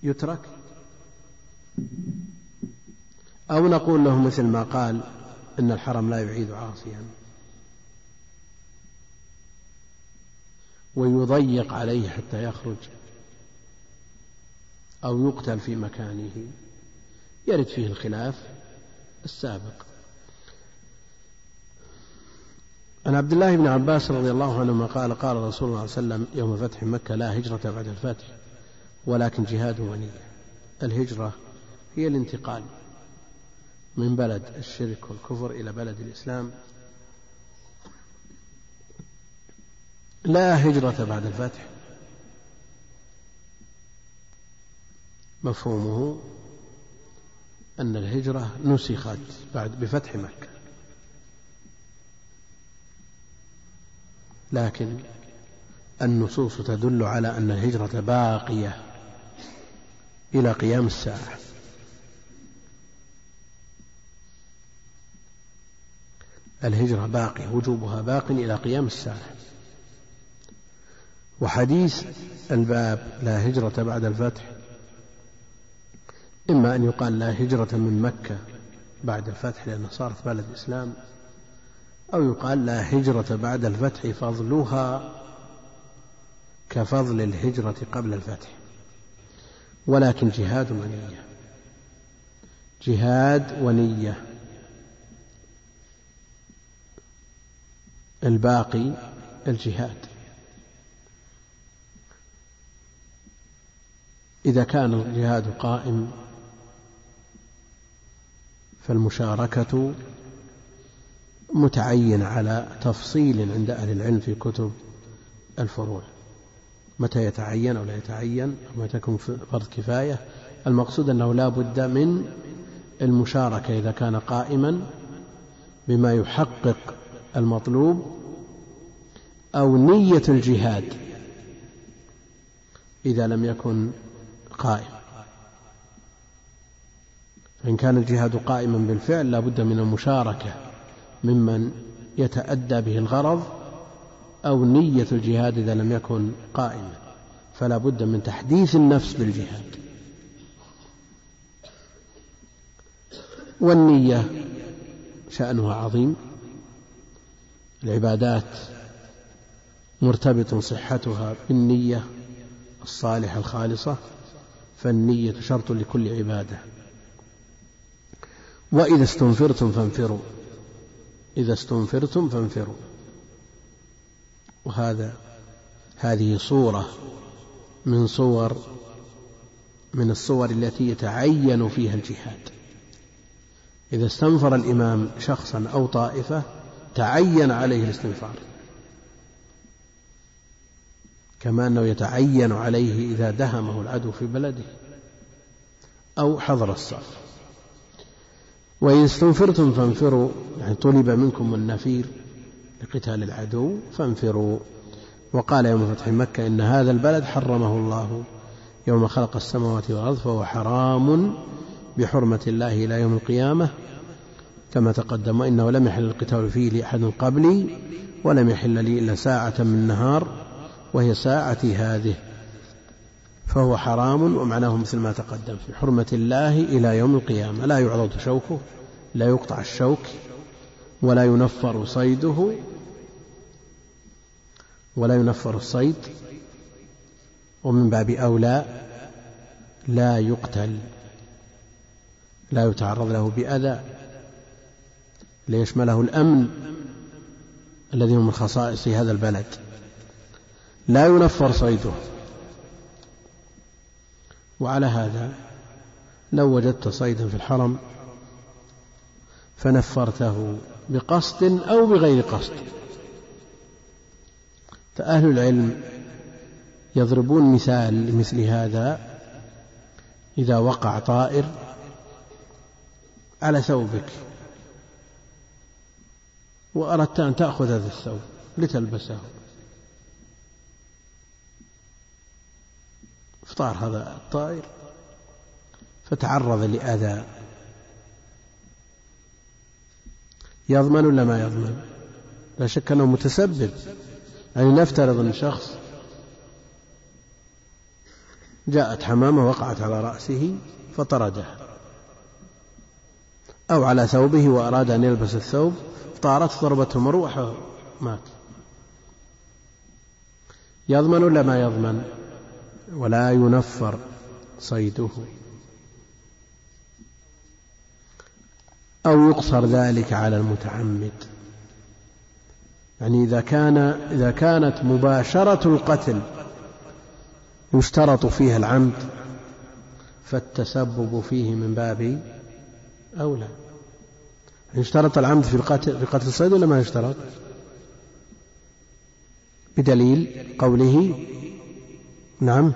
يترك. أو نقول له مثل ما قال إن الحرم لا يعيد عاصيا. ويضيق عليه حتى يخرج أو يقتل في مكانه. يرد فيه الخلاف السابق. عن عبد الله بن عباس رضي الله عنهما قال قال رسول الله صلى الله عليه وسلم يوم فتح مكة لا هجرة بعد الفتح ولكن جهاد ونية. الهجرة هي الانتقال. من بلد الشرك والكفر إلى بلد الإسلام. لا هجرة بعد الفتح. مفهومه أن الهجرة نسخت بعد بفتح مكة. لكن النصوص تدل على أن الهجرة باقية إلى قيام الساعة. الهجرة باقية وجوبها باق إلى قيام الساعة. وحديث الباب لا هجرة بعد الفتح. إما أن يقال لا هجرة من مكة بعد الفتح لأنها صارت بلد إسلام أو يقال لا هجرة بعد الفتح فضلها كفضل الهجرة قبل الفتح. ولكن جهاد ونية. جهاد ونية. الباقي الجهاد. إذا كان الجهاد قائم فالمشاركة متعين على تفصيل عند أهل العلم في كتب الفروع. متى يتعين أو لا يتعين أو متى يكون فرض كفاية. المقصود أنه لا بد من المشاركة إذا كان قائما بما يحقق المطلوب أو نية الجهاد إذا لم يكن قائم. فإن كان الجهاد قائما بالفعل لا بد من المشاركة ممن يتأدى به الغرض أو نية الجهاد إذا لم يكن قائما. فلا بد من تحديث النفس بالجهاد. والنية شأنها عظيم. العبادات مرتبط صحتها بالنية الصالحة الخالصة فالنية شرط لكل عبادة. وإذا استنفرتم فانفروا. إذا استنفرتم فانفروا. وهذا هذه صورة من صور من الصور التي يتعين فيها الجهاد. إذا استنفر الإمام شخصا أو طائفة تعين عليه الاستنفار. كما أنه يتعين عليه إذا دهمه العدو في بلده أو حضر الصف. وإن استنفرتم فانفروا يعني طلب منكم النفير لقتال العدو فانفروا. وقال يوم فتح مكة إن هذا البلد حرمه الله يوم خلق السماوات والأرض فهو حرام بحرمة الله إلى يوم القيامة. كما تقدم وإنه لم يحل القتال فيه لأحد قبلي ولم يحل لي إلا ساعة من نهار وهي ساعتي هذه. فهو حرام ومعناه مثل ما تقدم في حرمة الله إلى يوم القيامة. لا يعرض شوكه لا يقطع الشوك ولا ينفر صيده ولا ينفر الصيد ومن باب أولى لا يقتل لا يتعرض له بأذى. ليشمله الأمن الذي هو من خصائص هذا البلد. لا ينفر صيده. وعلى هذا لو وجدت صيدا في الحرم فنفرته بقصد أو بغير قصد. فأهل العلم يضربون مثال لمثل هذا إذا وقع طائر على ثوبك. وأردت أن تأخذ هذا الثوب لتلبسه. فطار هذا الطائر فتعرض لأذى. يضمن ولا ما يضمن؟ لا شك أنه متسبب. يعني نفترض أن شخص جاءت حمامة وقعت على رأسه فطردها أو على ثوبه وأراد أن يلبس الثوب طارت ضربته مروحة مات. يضمن ولا ما يضمن؟ ولا ينفر صيده. أو يقصر ذلك على المتعمد. يعني إذا كان إذا كانت مباشرة القتل يشترط فيها العمد فالتسبب فيه من باب أولى يشترط العمد في القتل في قتل الصيد ولا ما يشترط؟ بدليل قوله نعم.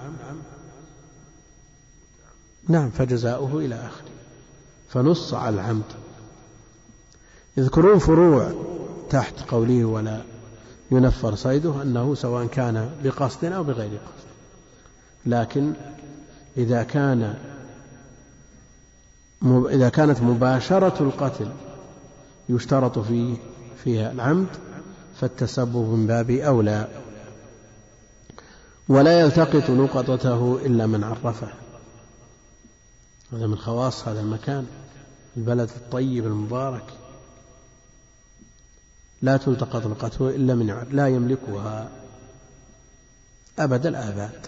نعم فجزاؤه إلى آخره. فنص على العمد. يذكرون فروع تحت قوله ولا ينفر صيده أنه سواء كان بقصد أو بغير قصد. لكن إذا كان إذا كانت مباشرة القتل يشترط فيه فيها العمد فالتسبب من باب أولى. ولا يلتقط لقطته إلا من عرفه. هذا من خواص هذا المكان البلد الطيب المبارك. لا تلتقط لقطته إلا من لا يملكها أبد الآباد.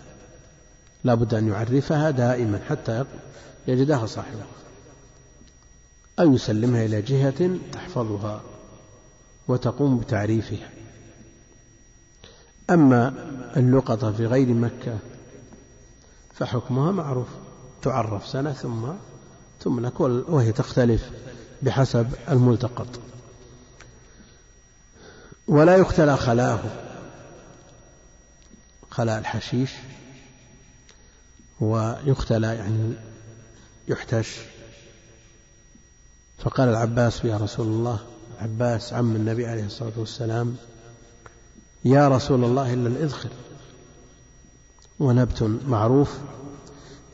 لا بد أن يعرفها دائما حتى يجدها صاحبه أو يسلمها إلى جهة تحفظها وتقوم بتعريفها. أما اللقطة في غير مكة فحكمها معروف تعرف سنة ثم تملك وهي تختلف بحسب الملتقط. ولا يختلى خلاه خلاء الحشيش ويختلى يعني يحتش. فقال العباس يا رسول الله عباس عم النبي عليه الصلاة والسلام يا رسول الله إلا الإذخر ونبت معروف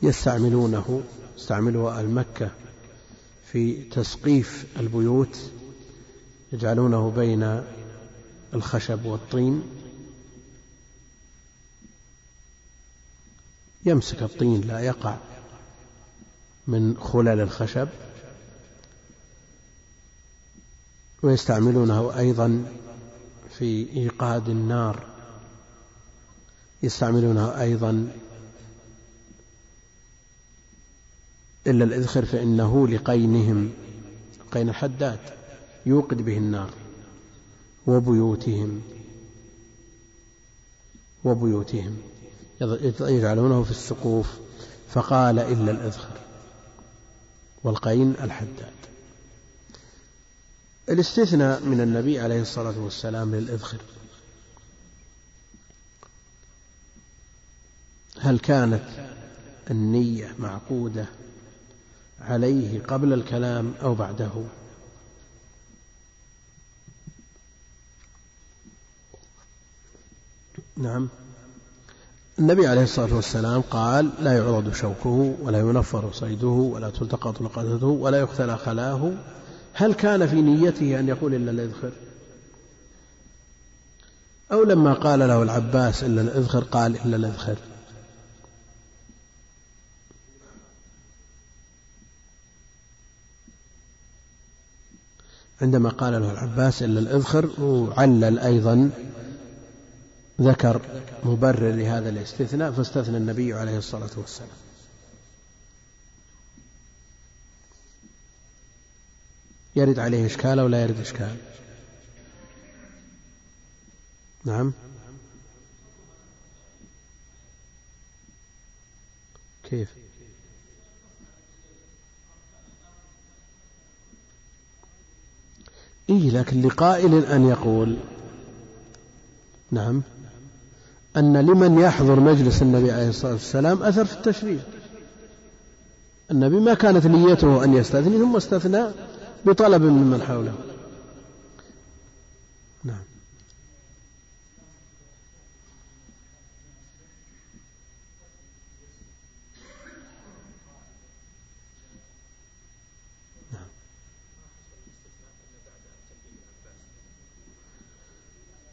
يستعملونه يستعمله أهل مكة في تسقيف البيوت يجعلونه بين الخشب والطين يمسك الطين لا يقع من خلل الخشب. ويستعملونه أيضا في إيقاد النار. يستعملونه أيضا إلا الإذخر فإنه لقينهم قين الحداد يوقد به النار وبيوتهم وبيوتهم يجعلونه في السقوف. فقال إلا الإذخر والقين الحداد. الاستثناء من النبي عليه الصلاة والسلام للإذخر هل كانت النية معقودة عليه قبل الكلام أو بعده؟ نعم. النبي عليه الصلاة والسلام قال لا يعرض شوكه ولا ينفر صيده ولا تلتقط لقطته ولا يختلى خلاه هل كان في نيته أن يقول إلا الإذخر؟ أو لما قال له العباس إلا الإذخر قال إلا الإذخر؟ عندما قال له العباس إلا الإذخر وعلل أيضا ذكر مبرر لهذا الاستثناء فاستثنى النبي عليه الصلاة والسلام. يرد عليه إشكال أو لا يرد إشكال؟ نعم. كيف؟ إيه لكن لقائل أن يقول نعم أن لمن يحضر مجلس النبي عليه الصلاة والسلام أثر في التشريع. النبي ما كانت نيته أن يستثني ثم استثنى بطلب ممن حوله. نعم.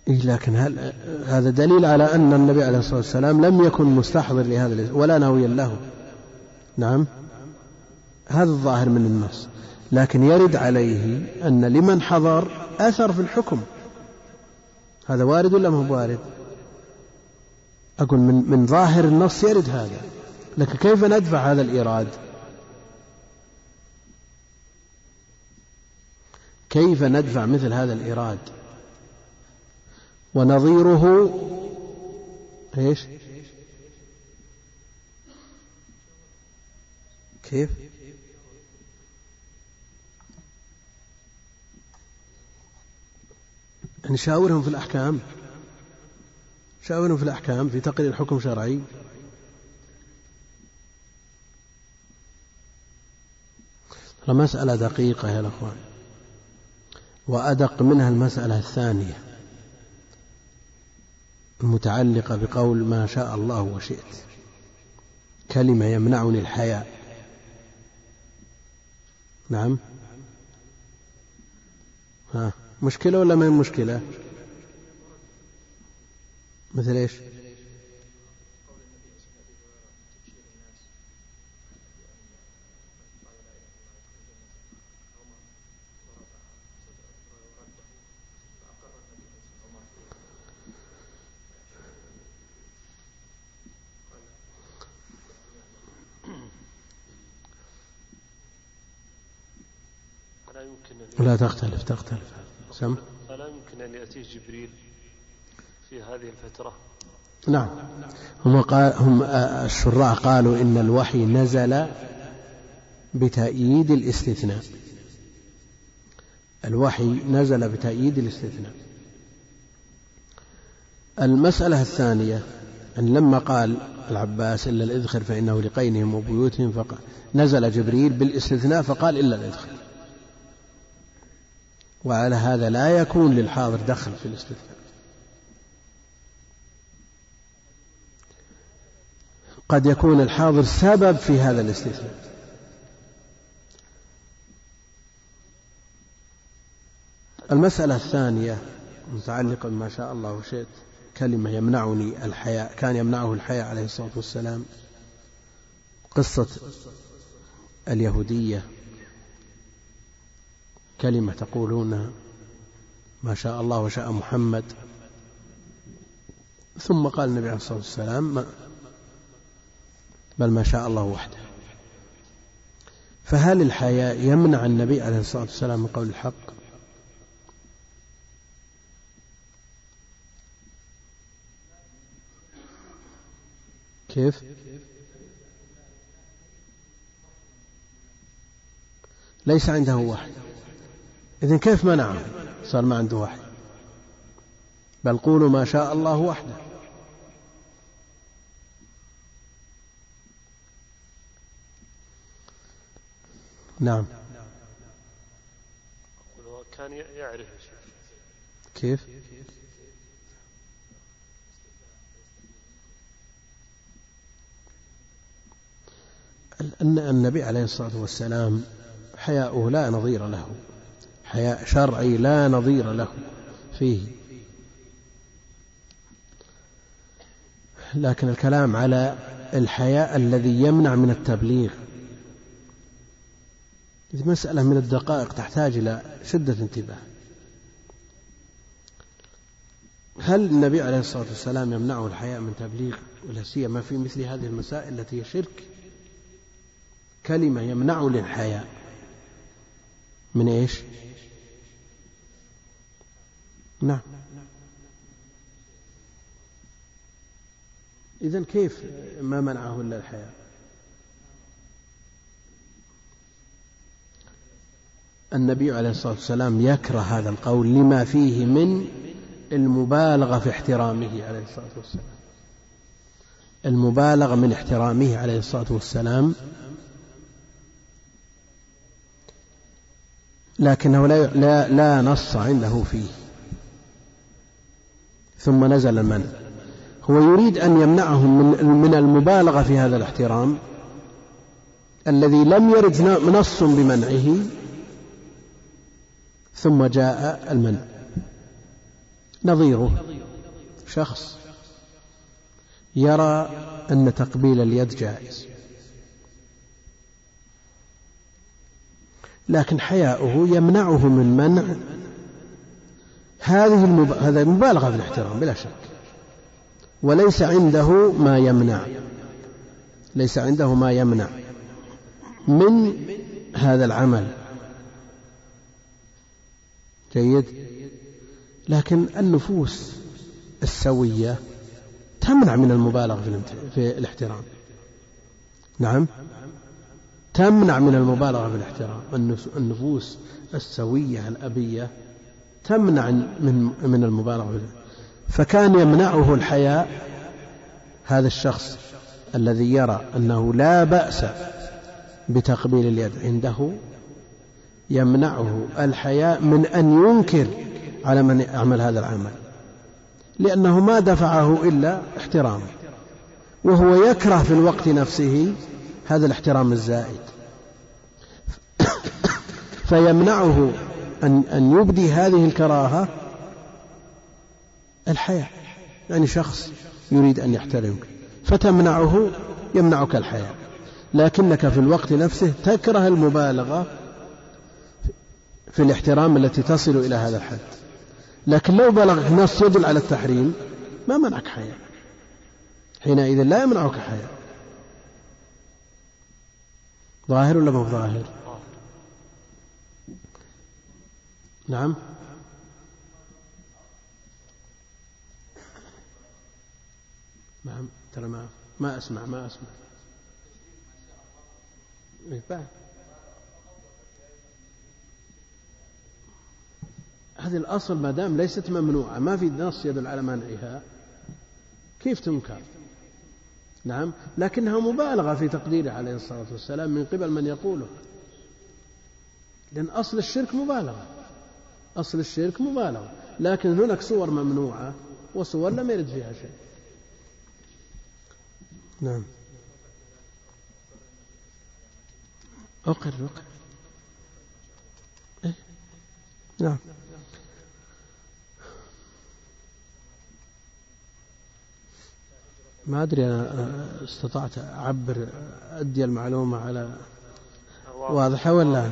إيه لكن هل هذا دليل على أن النبي عليه الصلاة والسلام لم يكن مستحضر لهذا ولا ناويا له. نعم. هذا الظاهر من النص. لكن يرد عليه أن لمن حضر أثر في الحكم. هذا وارد ولا ما هو وارد أقول من, من ظاهر النص يرد هذا. لكن كيف ندفع هذا الإيراد؟ كيف ندفع مثل هذا الإيراد؟ ونظيره إيش؟ كيف؟ نشاورهم في الأحكام. شاورهم في الأحكام في تقرير حكم شرعي. مسألة دقيقة يا الأخوان. وأدق منها المسألة الثانية. المتعلقة بقول ما شاء الله وشئت. كلمة يمنعني الحياء. نعم. ها. مشكلة ولا ما هي مشكلة؟ مثل إيش؟ لا تختلف تختلف. سم ألا يمكن أن يأتيه جبريل في هذه الفترة؟ نعم. هم, قال هم الشراع قالوا إن الوحي نزل بتأييد الاستثناء. الوحي نزل بتأييد الاستثناء. المسألة الثانية أن لما قال العباس إلا الإذخر فإنه لقينهم وبيوتهم فقال نزل جبريل بالإستثناء فقال إلا الإذخر. وعلى هذا لا يكون للحاضر دخل في الاستثناء قد يكون الحاضر سبب في هذا الاستثناء المسألة الثانية متعلقة بما شاء الله وشئت كلمة يمنعني الحياء كان يمنعه الحياء عليه الصلاة والسلام قصة اليهودية. كلمة تقولون ما شاء الله وشاء محمد. ثم قال النبي عليه الصلاة والسلام ما بل ما شاء الله وحده. فهل الحياء يمنع النبي عليه الصلاة والسلام من قول الحق؟ كيف؟ ليس عنده وحي إذن كيف منعه صار ما عنده وحي. بل قولوا ما شاء الله وحده. نعم. كان يعرف كيف؟ أن النبي عليه الصلاة والسلام حياؤه لا نظير له. حياء شرعي لا نظير له فيه. لكن الكلام على الحياء الذي يمنع من التبليغ. هذه مسألة من الدقائق تحتاج إلى شدة انتباه. هل النبي عليه الصلاة والسلام يمنعه الحياء من تبليغ؟ ولا سيما في مثل هذه المسائل التي هي شرك. كلمة يمنعه للحياء من إيش؟ نعم. إذا كيف ما منعه إلا الحياء النبي عليه الصلاة والسلام يكره هذا القول لما فيه من المبالغة في احترامه عليه الصلاة والسلام. المبالغة من احترامه عليه الصلاة والسلام. لكنه لا, لا, لا نص عنده فيه. ثم نزل المنع هو يريد أن يمنعهم من, المبالغة في هذا الاحترام الذي لم يرد نص بمنعه ثم جاء المنع نظيره شخص يرى أن تقبيل اليد جائز. لكن حياؤه يمنعه من منع هذه المب... هذا مبالغة في الاحترام بلا شك. وليس عنده ما يمنع. ليس عنده ما يمنع من هذا العمل. جيد؟ لكن النفوس السوية تمنع من المبالغة في الاحترام. نعم؟ تمنع من المبالغة في الاحترام. النفوس السوية الأبية تمنع من من المبالغة فكان يمنعه الحياء هذا الشخص الذي يرى أنه لا بأس بتقبيل اليد عنده يمنعه الحياء من أن ينكر على من يعمل هذا العمل لأنه ما دفعه إلا احترامه وهو يكره في الوقت نفسه هذا الاحترام الزائد. فيمنعه أن أن يبدي هذه الكراهة الحياة. يعني شخص يريد أن يحترمك فتمنعه يمنعك الحياة. لكنك في الوقت نفسه تكره المبالغة في الاحترام التي تصل إلى هذا الحد. لكن لو بلغ نص يدل على التحريم ما منعك حياة. حينئذ لا يمنعك حياة. ظاهر ولا مو ظاهر؟ نعم. نعم ترى ما ما أسمع ما أسمع. إيه هذه الأصل ما دام ليست ممنوعة ما في نص يدل على منعها. كيف تنكر؟ نعم لكنها مبالغة في تقديره عليه الصلاة والسلام من قبل من يقوله لأن أصل الشرك مبالغة. أصل الشرك مبالغة لكن هناك صور ممنوعة وصور لم يرد فيها شيء. نعم. أقر أقر. إيه؟ نعم. ما أدري أنا استطعت أعبر أدي المعلومة على واضحة ولا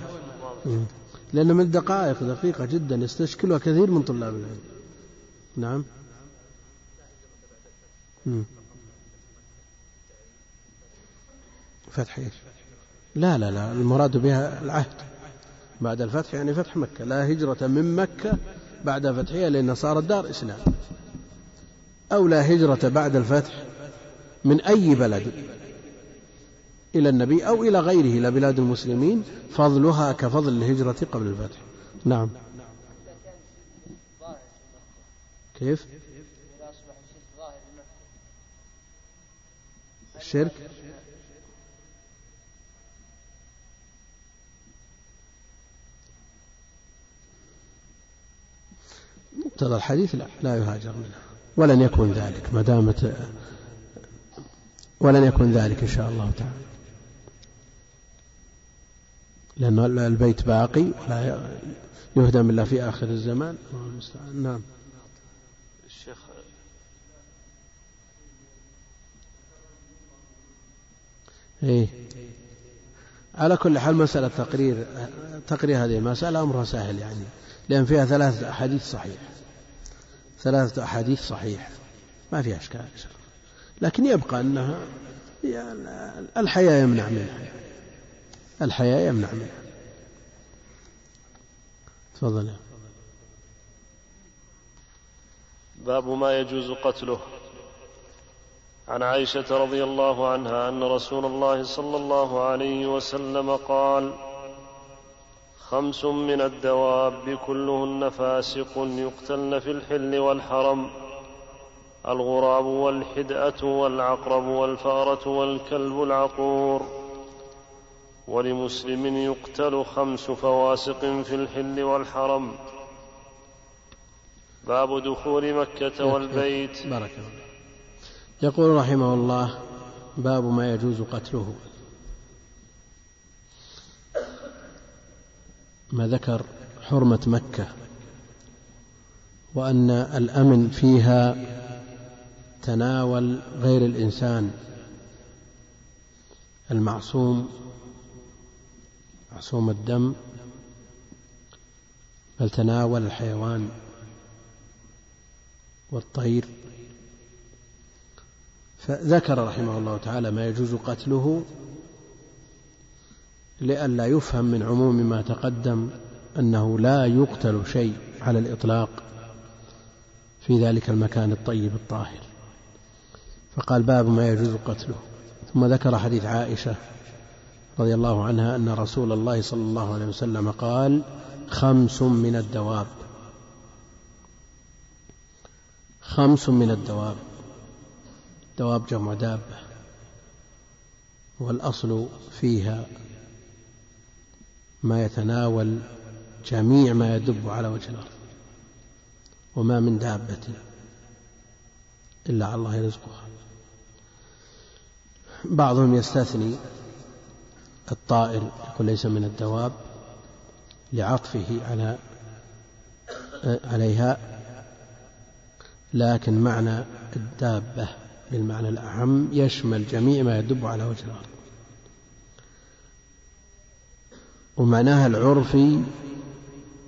لأن من الدقائق دقيقة جدا يستشكلها كثير من طلاب العلم. نعم. فتح إيش؟ لا لا لا المراد بها العهد. بعد الفتح يعني فتح مكة لا هجرة من مكة بعد فتحها لأنها صارت دار إسلام. أو لا هجرة بعد الفتح من أي بلد؟ إلى النبي أو إلى غيره إلى بلاد المسلمين فضلها كفضل الهجرة قبل الفتح. نعم. كيف؟ الشرك؟ مقتضى الحديث لا لا يهاجر منها ولن يكون ذلك ما دامت ولن يكون ذلك إن شاء الله تعالى. لأن البيت باقي ولا يهدم إلا في آخر الزمان. نعم. الشيخ إيه. على كل حال مسألة تقرير تقرير هذه المسألة أمرها سهل يعني لأن فيها ثلاثة أحاديث صحيح. ثلاثة أحاديث صحيح. ما فيها إشكال لكن يبقى أنها الحياة يمنع منها. الحياة يمنع منها تفضل. باب ما يجوز قتله. عن عائشة رضي الله عنها أن رسول الله صلى الله عليه وسلم قال خمس من الدواب كلهن فاسق يقتلن في الحل والحرم. الغراب والحدأة والعقرب والفأرة والكلب العقور. ولمسلم يقتل خمس فواسق في الحل والحرم. باب دخول مكة والبيت. بارك الله يقول رحمه الله باب ما يجوز قتله. ما ذكر حرمة مكة؟ وأن الأمن فيها تناول غير الإنسان. المعصوم معصوم الدم بل تناول الحيوان والطير. فذكر رحمه الله تعالى ما يجوز قتله لئلا يفهم من عموم ما تقدم أنه لا يقتل شيء على الإطلاق في ذلك المكان الطيب الطاهر. فقال باب ما يجوز قتله. ثم ذكر حديث عائشة رضي الله عنها أن رسول الله صلى الله عليه وسلم قال خمس من الدواب. خمس من الدواب. دواب جمع دابة والأصل فيها ما يتناول جميع ما يدب على وجه الأرض. وما من دابة إلا على الله يرزقها. بعضهم يستثني الطائر يقول ليس من الدواب لعطفه على عليها لكن معنى الدابة بالمعنى الأعم يشمل جميع ما يدب على وجه الأرض. ومعناها العرفي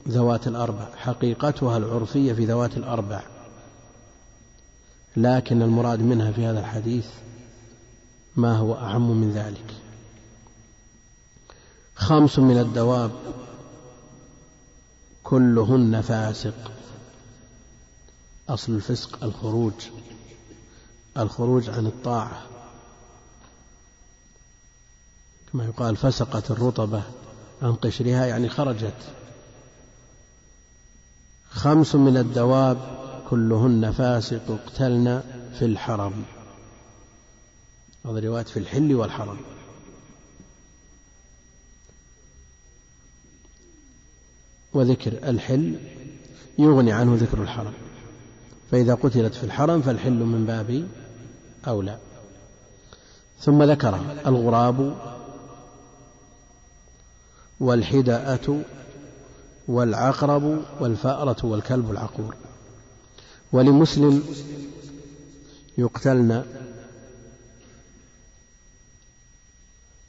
ذوات الأربع حقيقتها العرفية في ذوات الأربع. لكن المراد منها في هذا الحديث ما هو أعم من ذلك. خمس من الدواب كلهن فاسق. أصل الفسق الخروج الخروج عن الطاعة. كما يقال فسقت الرطبة عن قشرها يعني خرجت. خمس من الدواب كلهن فاسق اقتلن في الحرم. هذا رواية في الحل والحرم. وذكر الحل يغني عنه ذكر الحرم. فإذا قتلت في الحرم فالحل من باب أولى. ثم ذكر الغراب والحداءة والعقرب والفأرة والكلب العقور. ولمسلم يقتلن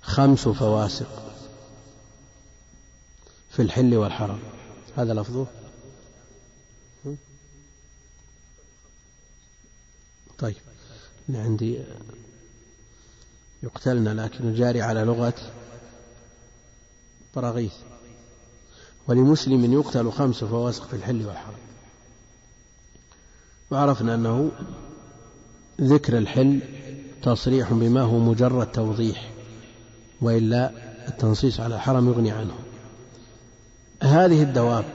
خمس فواسق في الحل والحرم. هذا لفظه. طيب عندي يقتلن لكن جاري على لغة براغيث. ولمسلم يقتل خمس فواسق في الحل والحرم وعرفنا أنه ذكر الحل تصريح بما هو مجرد توضيح وإلا التنصيص على الحرم يغني عنه. هذه الدواب.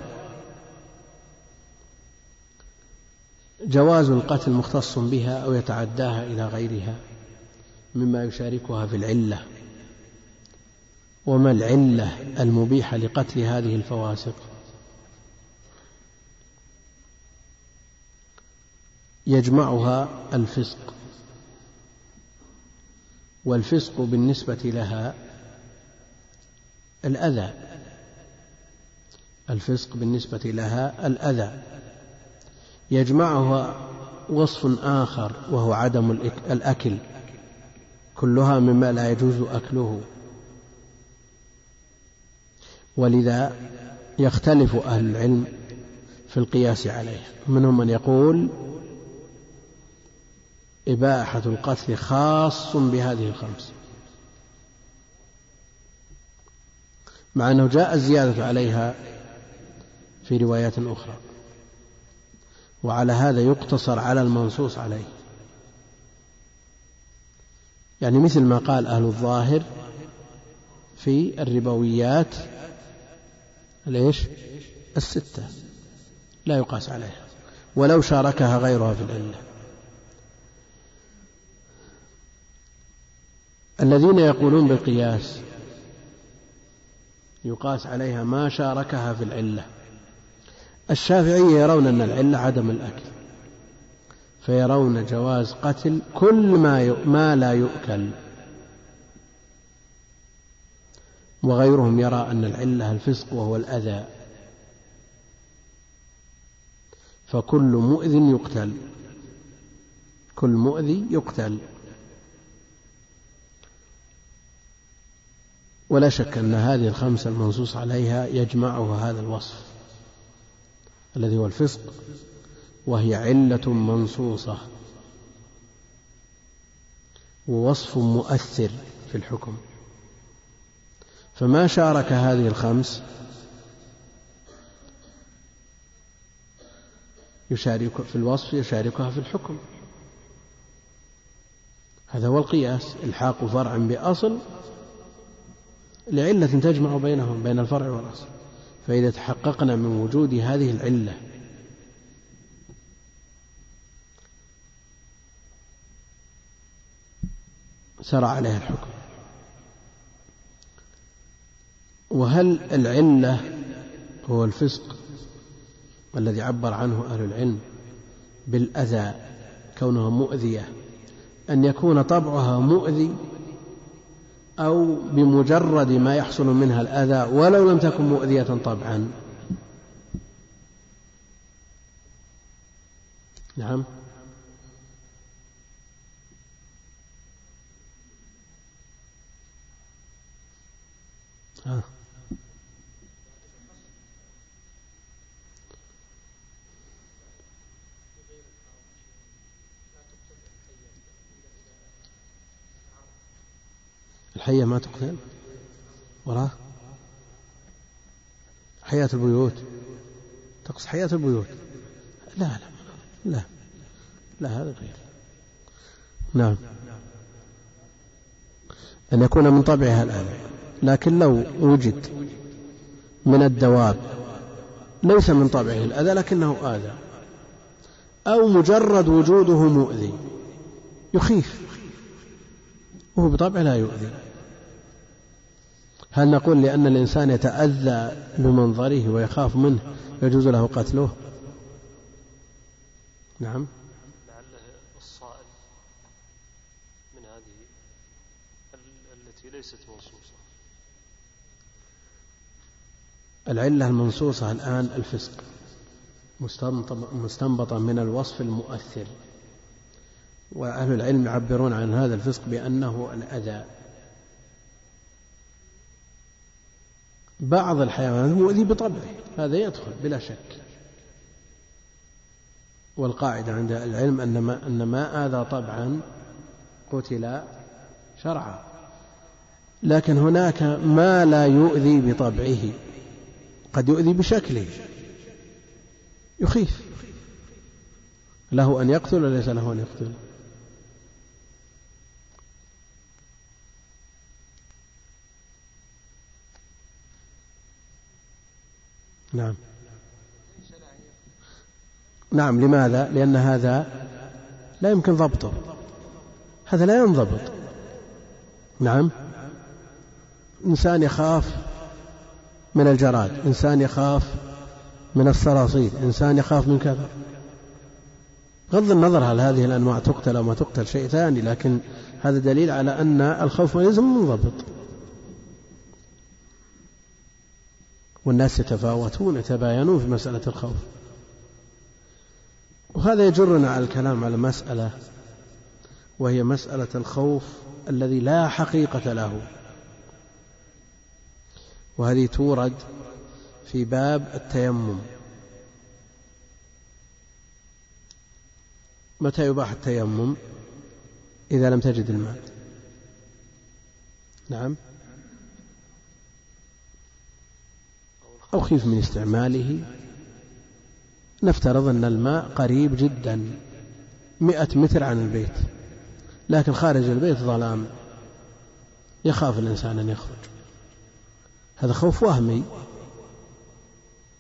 جواز القتل مختص بها أو يتعداها إلى غيرها مما يشاركها في العلة. وما العلة المبيحة لقتل هذه الفواسق؟ يجمعها الفسق. والفسق بالنسبة لها الأذى. الفسق بالنسبة لها الأذى. يجمعها وصف آخر وهو عدم الأكل. كلها مما لا يجوز أكله. ولذا يختلف أهل العلم في القياس عليه. منهم من يقول إباحة القتل خاص بهذه الخمس. مع أنه جاء الزيادة عليها في روايات أخرى. وعلى هذا يقتصر على المنصوص عليه. يعني مثل ما قال أهل الظاهر في الربويات ليش؟ الستة. لا يقاس عليها. ولو شاركها غيرها في العلة. الذين يقولون بالقياس يقاس عليها ما شاركها في العلة. الشافعية يرون أن العلة عدم الأكل فيرون جواز قتل كل ما ما لا يؤكل. وغيرهم يرى أن العلة الفسق وهو الأذى. فكل مؤذ يقتل. كل مؤذي يقتل. ولا شك أن هذه الخمسة المنصوص عليها يجمعها هذا الوصف. الذي هو الفسق وهي علة منصوصة ووصف مؤثر في الحكم. فما شارك هذه الخمس؟ يشارك في الوصف يشاركها في الحكم. هذا هو القياس الحاق فرع بأصل لعلة تجمع بينهم بين الفرع والأصل. فإذا تحققنا من وجود هذه العلة سرى عليها الحكم. وهل العلة هو الفسق الذي عبر عنه أهل العلم بالأذى كونها مؤذية أن يكون طبعها مؤذي أو بمجرد ما يحصل منها الأذى ولو لم تكن مؤذية طبعا نعم ها. الحية ما تقتل وراه حياة البيوت. تقصد حياة البيوت؟ لا لا لا لا هذا غير. نعم. أن يكون من طبعها الآن. لكن لو وجد من الدواب ليس من طبعه الأذى لكنه آذى. أو مجرد وجوده مؤذي يخيف. وهو بطبعه لا يؤذي. هل نقول لأن الإنسان يتأذى بمنظره ويخاف منه يجوز له قتله؟ نعم. لعله الصائل من هذه التي ليست منصوصة. العلة المنصوصة الآن الفسق مستنبطة من الوصف المؤثر وأهل العلم يعبرون عن هذا الفسق بأنه الأذى. بعض الحيوانات مؤذي بطبعه. هذا يدخل بلا شك. والقاعدة عند العلم أن ما, أن ما آذى طبعا قتل شرعا. لكن هناك ما لا يؤذي بطبعه. قد يؤذي بشكله. يخيف. له أن يقتل وليس له أن يقتل؟ نعم. نعم لماذا؟ لأن هذا لا يمكن ضبطه. هذا لا ينضبط. نعم. إنسان يخاف من الجراد إنسان يخاف من الصراصير إنسان يخاف من كذا. بغض النظر هل هذه الأنواع تقتل أو ما تقتل شيء ثاني لكن هذا دليل على أن الخوف يلزم منضبط. والناس يتفاوتون يتباينون في مسألة الخوف. وهذا يجرنا على الكلام على مسألة وهي مسألة الخوف الذي لا حقيقة له. وهذه تورد في باب التيمم. متى يباح التيمم؟ إذا لم تجد الماء. نعم. أو خيف من استعماله. نفترض أن الماء قريب جدا مئة متر عن البيت. لكن خارج البيت ظلام. يخاف الإنسان أن يخرج. هذا خوف وهمي.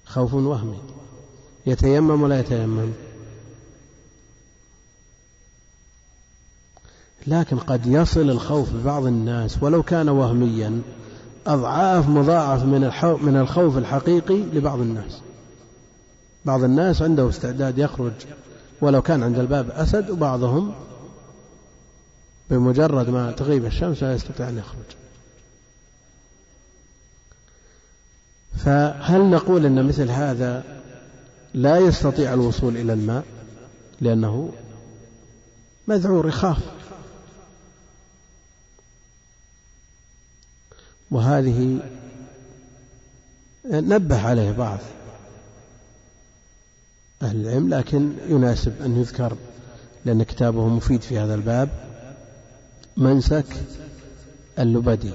خوف وهمي. يتيمم ولا يتيمم. لكن قد يصل الخوف ببعض الناس ولو كان وهميا. أضعاف مضاعف من من الخوف الحقيقي لبعض الناس. بعض الناس عنده استعداد يخرج ولو كان عند الباب أسد وبعضهم بمجرد ما تغيب الشمس لا يستطيع أن يخرج. فهل نقول أن مثل هذا لا يستطيع الوصول إلى الماء؟ لأنه مذعور يخاف. وهذه نبه عليه بعض أهل العلم لكن يناسب أن يذكر لأن كتابه مفيد في هذا الباب. منسك اللبدي.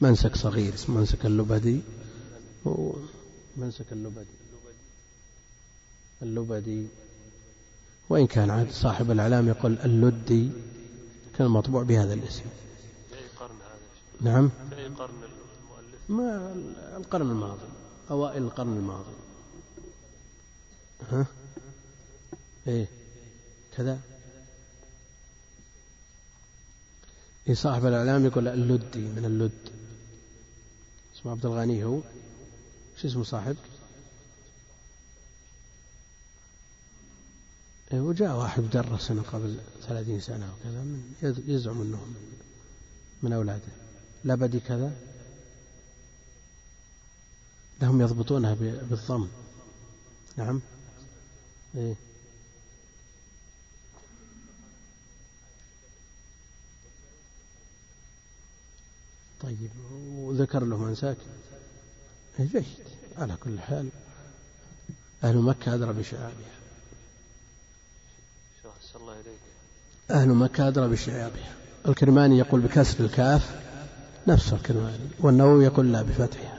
منسك صغير اسمه منسك اللبدي. منسك اللبدي. اللبدي. وإن كان عاد صاحب الإعلام يقول اللدي كان مطبوع بهذا الاسم في أي قرن هذا نعم. في أي قرن المؤلف. ما القرن الماضي أوائل القرن الماضي. ها؟ إيه. كذا. إيه صاحب الإعلام يقول اللدي من اللد. اسمه عبد الغني هو. شو اسمه صاحب؟ إيه وجاء واحد درسنا قبل ثلاثين سنة وكذا من يزعم أنه من, من أولاده. لبدي كذا. لهم يضبطونها بالضم. نعم. إيه. طيب وذكر له من ساكن. إيه جيد. على كل حال. أهل مكة أدرى بشعابها. أهل مكة أدرى بشعابها. الكرماني يقول بكسر الكاف. نفس الكرماني والنووي يقول لا بفتحها.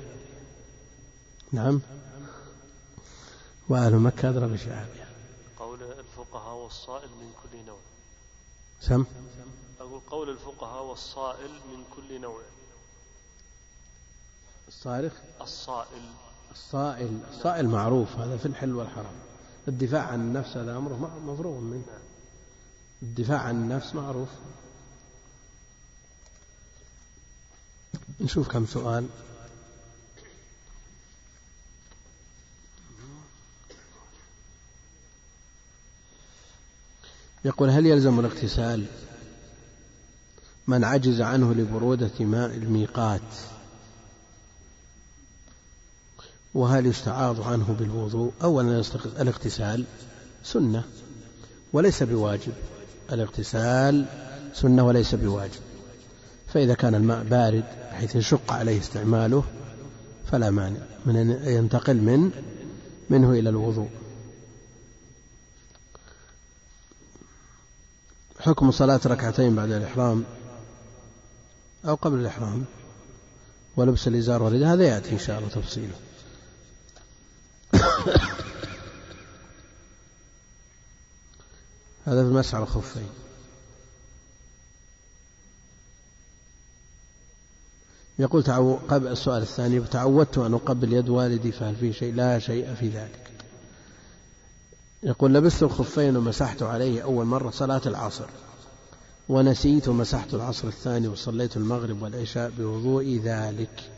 نعم. وأهل مكة أدرى بشعابها قول الفقهاء والصائل من كل نوع. سم. أقول قول الفقهاء والصائل من كل نوع. الصارخ. الصائل. الصائل. الصائل معروف. هذا في الحل والحرام. الدفاع عن النفس هذا أمره مفروغ منه. الدفاع عن النفس معروف. نشوف كم سؤال. يقول هل يلزم الاغتسال؟ من عجز عنه لبرودة ماء الميقات. وهل يستعاض عنه بالوضوء؟ أولا الاغتسال سنة وليس بواجب. الاغتسال سنة وليس بواجب. فإذا كان الماء بارد بحيث يشق عليه استعماله فلا مانع من أن ينتقل من منه إلى الوضوء. حكم صلاة ركعتين بعد الإحرام أو قبل الإحرام ولبس الإزار والرداء هذا يأتي إن شاء الله تفصيله هذا في المسح على الخفين. يقول تعو... قبل السؤال الثاني تعودت أن أقبل يد والدي فهل في شيء؟ لا شيء في ذلك. يقول لبست الخفين ومسحت عليه أول مرة صلاة العصر ونسيت ومسحت العصر الثاني وصليت المغرب والعشاء بوضوء ذلك.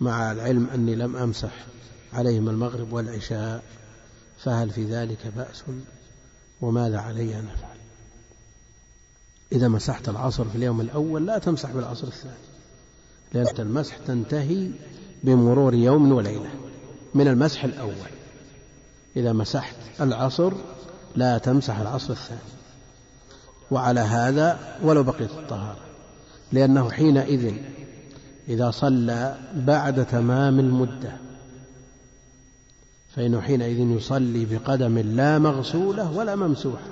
مع العلم أني لم أمسح عليهما المغرب والعشاء فهل في ذلك بأس؟ وماذا علي أن أفعل إذا مسحت العصر في اليوم الأول لا تمسح بالعصر الثاني. لأن المسح تنتهي بمرور يوم وليلة من المسح الأول. إذا مسحت العصر لا تمسح العصر الثاني. وعلى هذا ولو بقيت الطهارة. لأنه حينئذ إذا صلى بعد تمام المدة فإنه حينئذ يصلي بقدم لا مغسولة ولا ممسوحة.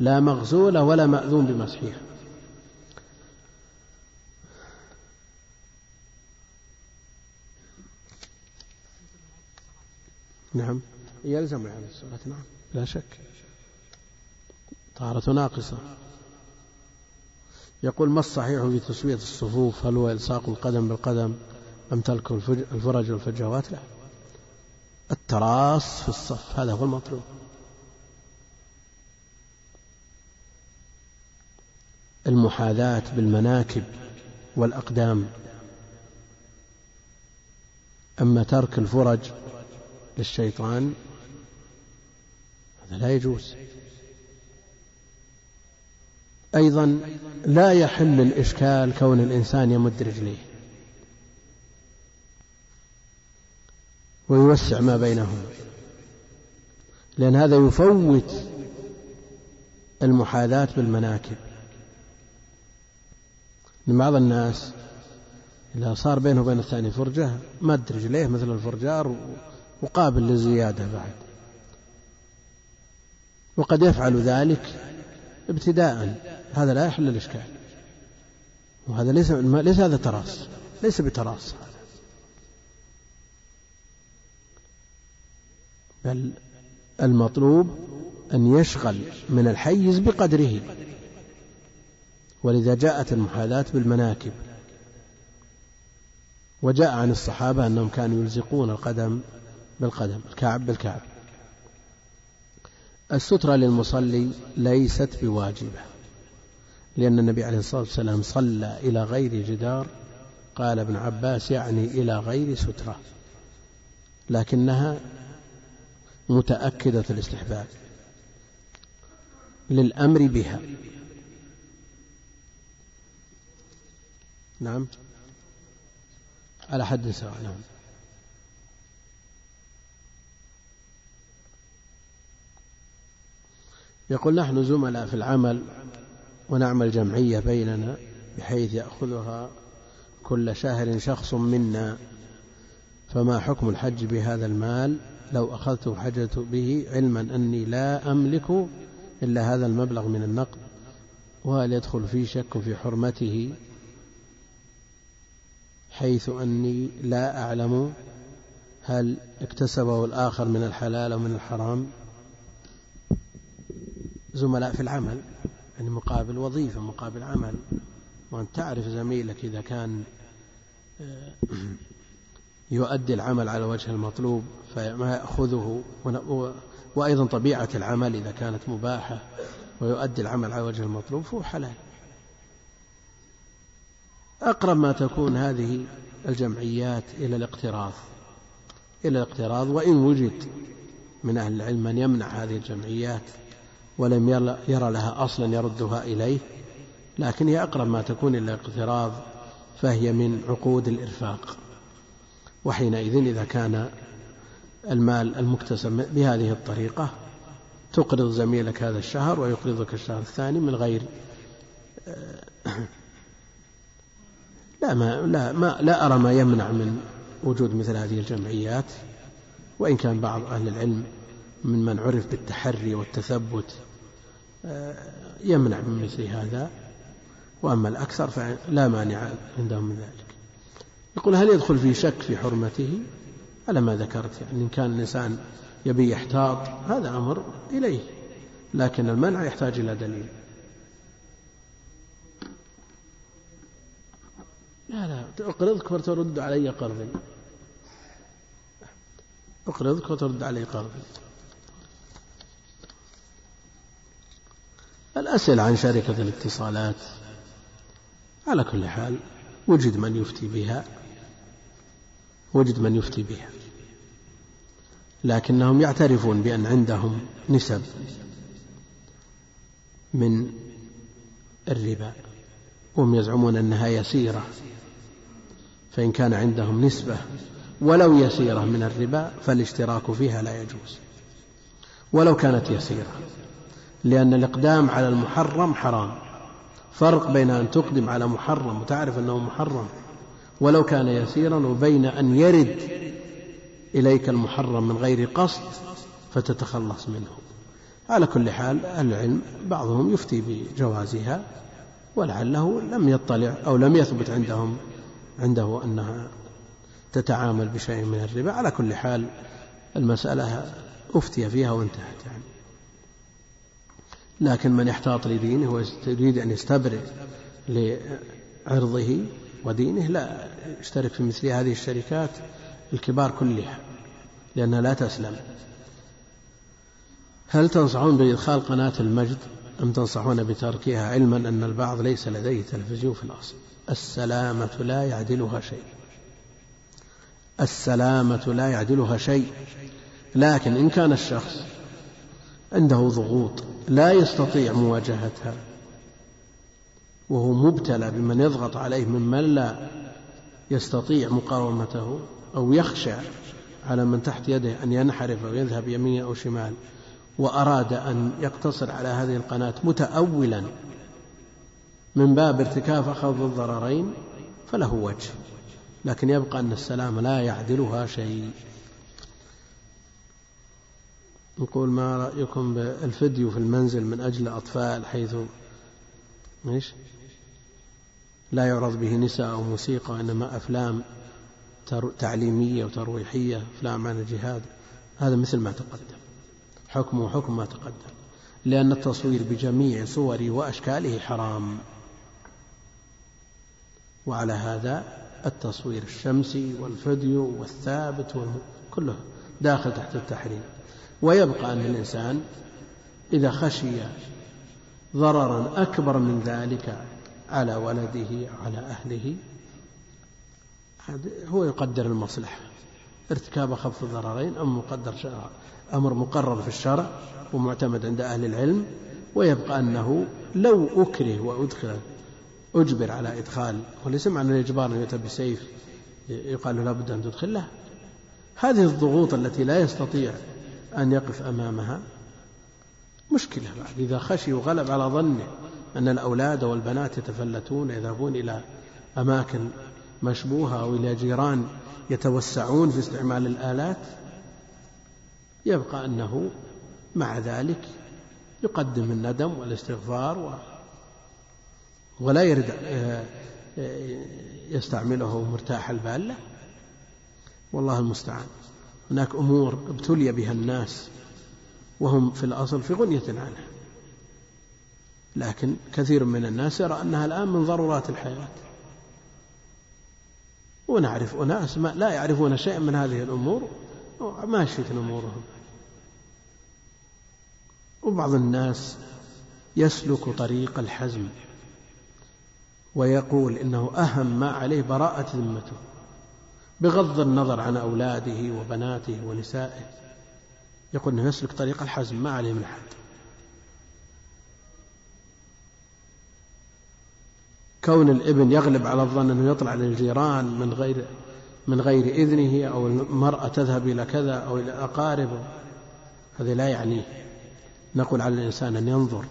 لا مغسولة ولا مأذون بمسحها. نعم. يلزم على الصلاة نعم. لا شك. طهارة ناقصة. يقول ما الصحيح في تسوية الصفوف؟ هل هو إلصاق القدم بالقدم أم ترك الفرج والفجوات؟ لا. التراص في الصف هذا هو المطلوب. المحاذاة بالمناكب والأقدام. أما ترك الفرج للشيطان هذا لا يجوز. أيضا لا يحل الإشكال كون الإنسان يمد رجليه ويوسع ما بينهما لأن هذا يفوت المحاذاة بالمناكب. من بعض الناس إذا صار بينه وبين الثاني فرجة مد رجليه مثل الفرجار وقابل للزيادة بعد. وقد يفعل ذلك ابتداء. هذا لا يحل الإشكال. وهذا ليس ليس هذا تراص ليس بتراص بل المطلوب أن يشغل من الحيز بقدره. ولذا جاءت المحاذاة بالمناكب. وجاء عن الصحابة أنهم كانوا يلزقون القدم بالقدم الكعب بالكعب. السترة للمصلي ليست بواجبة لأن النبي عليه الصلاة والسلام صلى إلى غير جدار قال ابن عباس يعني إلى غير سترة لكنها متأكدة الاستحباب للأمر بها. نعم. على حد سواء. نعم. يقول نحن زملاء في العمل ونعمل جمعية بيننا بحيث يأخذها كل شهر شخص منا. فما حكم الحج بهذا المال؟ لو أخذت حجت به علما أني لا أملك إلا هذا المبلغ من النقد وهل يدخل في شك في حرمته؟ حيث أني لا أعلم هل اكتسبه الآخر من الحلال أو من الحرام. زملاء في العمل يعني مقابل وظيفة مقابل عمل. وأن تعرف زميلك إذا كان آه، يؤدي العمل على وجه المطلوب فما يأخذه. وأيضا طبيعة العمل إذا كانت مباحة ويؤدي العمل على وجه المطلوب فهو حلال. أقرب ما تكون هذه الجمعيات إلى الاقتراض. إلى الاقتراض وإن وجد من أهل العلم من يمنع هذه الجمعيات ولم يرى لها أصلا يردها إليه لكن هي أقرب ما تكون إلى الاقتراض فهي من عقود الإرفاق. وحينئذ إذا كان المال المكتسب بهذه الطريقة تقرض زميلك هذا الشهر ويقرضك الشهر الثاني من غير لا ما لا ما لا أرى ما يمنع من وجود مثل هذه الجمعيات وإن كان بعض أهل العلم ممن عرف بالتحري والتثبت آه، يمنع من مثل هذا. وأما الأكثر فلا مانع عندهم من ذلك. يقول هل يدخل في شك في حرمته؟ على ما ذكرت يعني إن كان الإنسان يبي يحتاط هذا أمر إليه لكن المنع يحتاج إلى دليل. لا لا أقرضك وترد علي قرضي. أقرضك وترد علي قرضي. الأسئلة عن شركة الاتصالات. على كل حال وجد من يفتي بها. وجد من يفتي بها. لكنهم يعترفون بأن عندهم نسب من الربا وهم يزعمون أنها يسيرة. فإن كان عندهم نسبة ولو يسيرة من الربا فالاشتراك فيها لا يجوز. ولو كانت يسيرة. لأن الإقدام على المحرم حرام. فرق بين أن تقدم على محرم وتعرف أنه محرم ولو كان يسيرا وبين أن يرد إليك المحرم من غير قصد فتتخلص منه. على كل حال العلم بعضهم يفتي بجوازها ولعله لم يطلع أو لم يثبت عندهم عنده أنها تتعامل بشيء من الربا. على كل حال المسألة أفتي فيها وانتهت يعني. لكن من يحتاط لدينه ويريد أن يستبرئ لعرضه ودينه لا يشترك في مثل هذه الشركات الكبار كلها لأنها لا تسلم. هل تنصحون بإدخال قناة المجد؟ أم تنصحون بتركها علما أن البعض ليس لديه تلفزيون في الأصل؟ السلامة لا يعدلها شيء. السلامة لا يعدلها شيء. لكن إن كان الشخص عنده ضغوط لا يستطيع مواجهتها. وهو مبتلى بمن يضغط عليه ممن لا يستطيع مقاومته أو يخشى على من تحت يده أن ينحرف أو يذهب يمين أو شمال وأراد أن يقتصر على هذه القناة متأولا من باب ارتكاف أخذ الضررين فله وجه. لكن يبقى أن السلام لا يعدلها شيء. نقول ما رأيكم بالفيديو في المنزل من أجل الأطفال حيث إيش؟ لا يعرض به نساء أو موسيقى وإنما أفلام تعليمية وترويحية أفلام عن الجهاد. هذا مثل ما تقدم. حكمه حكم ما تقدم. لأن التصوير بجميع صوره وأشكاله حرام. وعلى هذا التصوير الشمسي والفيديو والثابت كله داخل تحت التحريم. ويبقى أن الإنسان إذا خشي ضررا أكبر من ذلك على ولده على أهله هو يقدر المصلحة. ارتكاب أخف الضررين أمر مقدر شرع أمر مقرر في الشرع ومعتمد عند أهل العلم ويبقى أنه لو أكره وأدخل أجبر على إدخال وليس معنى الإجبار أن يؤتى بسيف يقال له لابد أن تدخل له هذه الضغوط التي لا يستطيع أن يقف أمامها. مشكلة بعد إذا خشي وغلب على ظنه أن الأولاد والبنات يتفلتون يذهبون إلى أماكن مشبوهة أو إلى جيران يتوسعون في استعمال الآلات يبقى أنه مع ذلك يقدم الندم والاستغفار و ولا يرد آه، آه، يستعمله مرتاح البال له. والله المستعان. هناك أمور ابتلي بها الناس وهم في الأصل في غنية عنها. لكن كثير من الناس يرى أنها الآن من ضرورات الحياة. ونعرف أناس ما لا يعرفون شيئا من هذه الأمور ماشية أمورهم وبعض الناس يسلك طريق الحزم ويقول إنه أهم ما عليه براءة ذمته. بغض النظر عن أولاده وبناته ونسائه. يقول أنه يسلك طريق الحزم ما عليه من حد. كون الابن يغلب على الظن أنه يطلع للجيران من غير من غير إذنه أو المرأة تذهب إلى كذا أو إلى أقاربه هذا لا يعنيه. نقول على الإنسان أن ينظر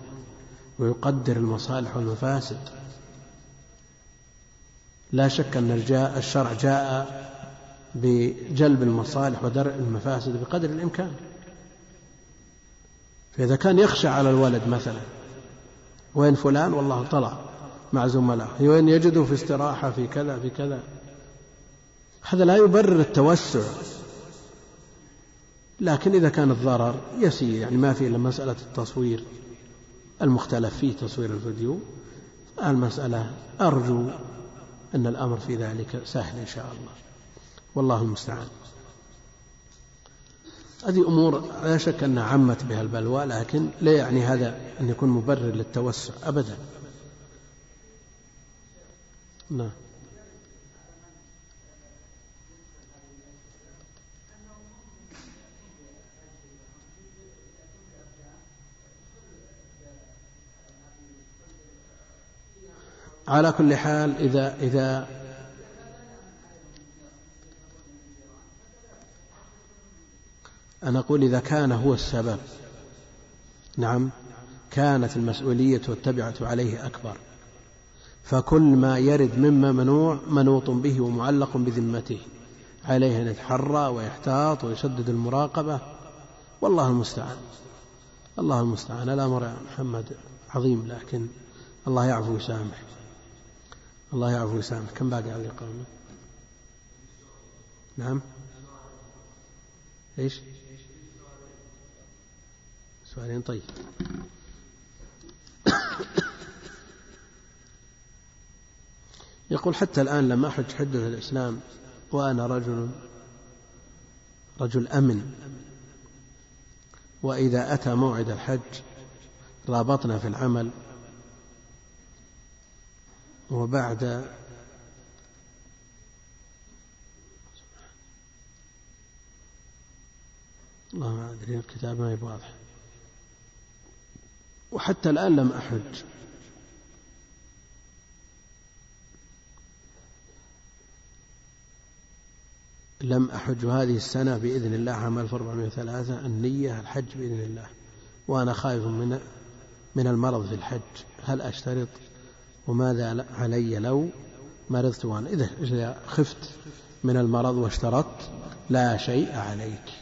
ويقدر المصالح والمفاسد. لا شك أن الشرع جاء بجلب المصالح ودرء المفاسد بقدر الإمكان. فإذا كان يخشى على الولد مثلا وين فلان؟ والله طلع مع زملائه وين يجده في استراحة في كذا في كذا. هذا لا يبرر التوسع. لكن إذا كان الضرر يسير يعني ما في إلا مسألة التصوير المختلف فيه تصوير الفيديو. المسألة أرجو أن الأمر في ذلك سهل إن شاء الله. والله المستعان. هذه أمور لا شك أنها عمت بها البلوى لكن لا يعني هذا أن يكون مبرر للتوسع أبدا. نعم. على كل حال إذا إذا أنا أقول إذا كان هو السبب. نعم كانت المسؤولية والتبعة عليه أكبر. فكل ما يرد مما منوع منوط به ومعلق بذمته. عليه أن يتحرى ويحتاط ويشدد المراقبة. والله المستعان. الله المستعان. الأمر يا محمد عظيم لكن الله يعفو ويسامح. الله يعفو ويسامح. كم باقي على الإقامة نعم. إيش؟ سؤالين طيب. يقول حتى الآن لم أحج حدث الإسلام وأنا رجل رجل أمن وإذا أتى موعد الحج رابطنا في العمل وبعد الله ما أدري الكتاب ما يبغى واضح وحتى الآن لم أحج لم أحج هذه السنة بإذن الله عام 1403 النية الحج بإذن الله. وأنا خائف من من المرض في الحج. هل أشترط؟ وماذا علي لو مرضت وأنا؟ إذا إذا خفت من المرض واشترطت لا شيء عليك.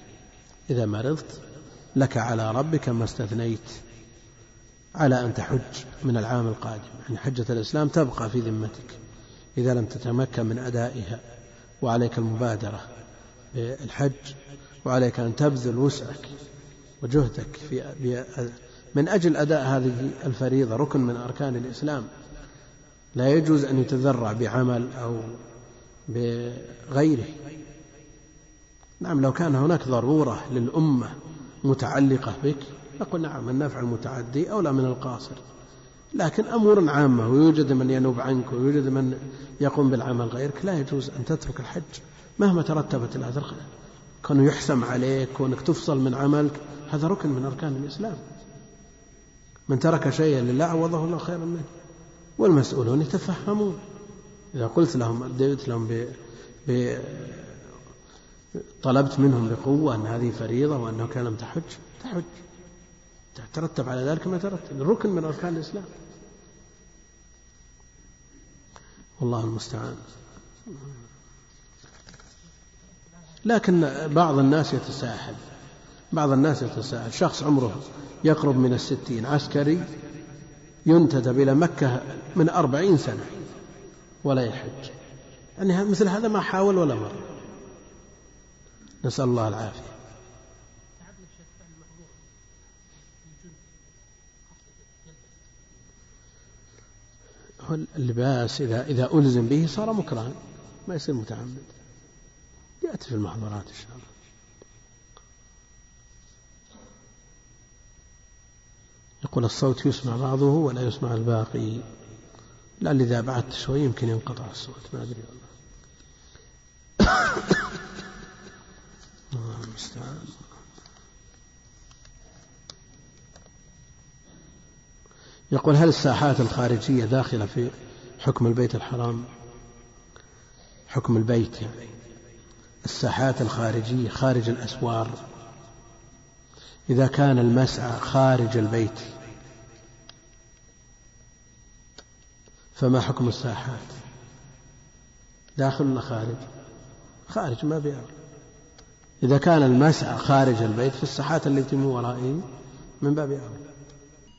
إذا مرضت لك على ربك ما استثنيت. على أن تحج من العام القادم. يعني حجة الإسلام تبقى في ذمتك إذا لم تتمكن من أدائها وعليك المبادرة بالحج وعليك أن تبذل وسعك وجهدك في من أجل أداء هذه الفريضة ركن من أركان الإسلام. لا يجوز أن يتذرع بعمل أو بغيره. نعم لو كان هناك ضرورة للأمة متعلقة بك نقول نعم النفع المتعدي أولى من القاصر. لكن أمور عامة ويوجد من ينوب عنك ويوجد من يقوم بالعمل غيرك لا يجوز أن تترك الحج مهما ترتبت الأثر كونه يحسم عليك كونك تفصل من عملك هذا ركن من أركان الإسلام. من ترك شيئا لله عوضه الله خيرا منه. والمسؤولون يتفهمون. إذا قلت لهم أديت لهم ب... ب... طلبت منهم بقوة أن هذه فريضة وأنه كان لم تحج تحج. ترتب على ذلك ما ترتب ركن من أركان الإسلام. والله المستعان. لكن بعض الناس يتساهل بعض الناس يتساهل. شخص عمره يقرب من الستين عسكري ينتدب إلى مكة من أربعين سنة ولا يحج. يعني مثل هذا ما حاول ولا مر. نسأل الله العافية. اللباس إذا إذا ألزم به صار مكرها ما يصير متعمد. يأتي في المحظورات إن شاء الله. يقول الصوت يسمع بعضه ولا يسمع الباقي. لعل إذا بعدت شوي يمكن ينقطع الصوت ما أدري والله. الله المستعان يقول هل الساحات الخارجية داخلة في حكم البيت الحرام؟ حكم البيت يعني. الساحات الخارجية خارج الأسوار. إذا كان المسعى خارج البيت فما حكم الساحات؟ داخل ولا خارج؟ خارج ما بيعرف. إذا كان المسعى خارج البيت في الساحات التي من ورائه من باب أولى.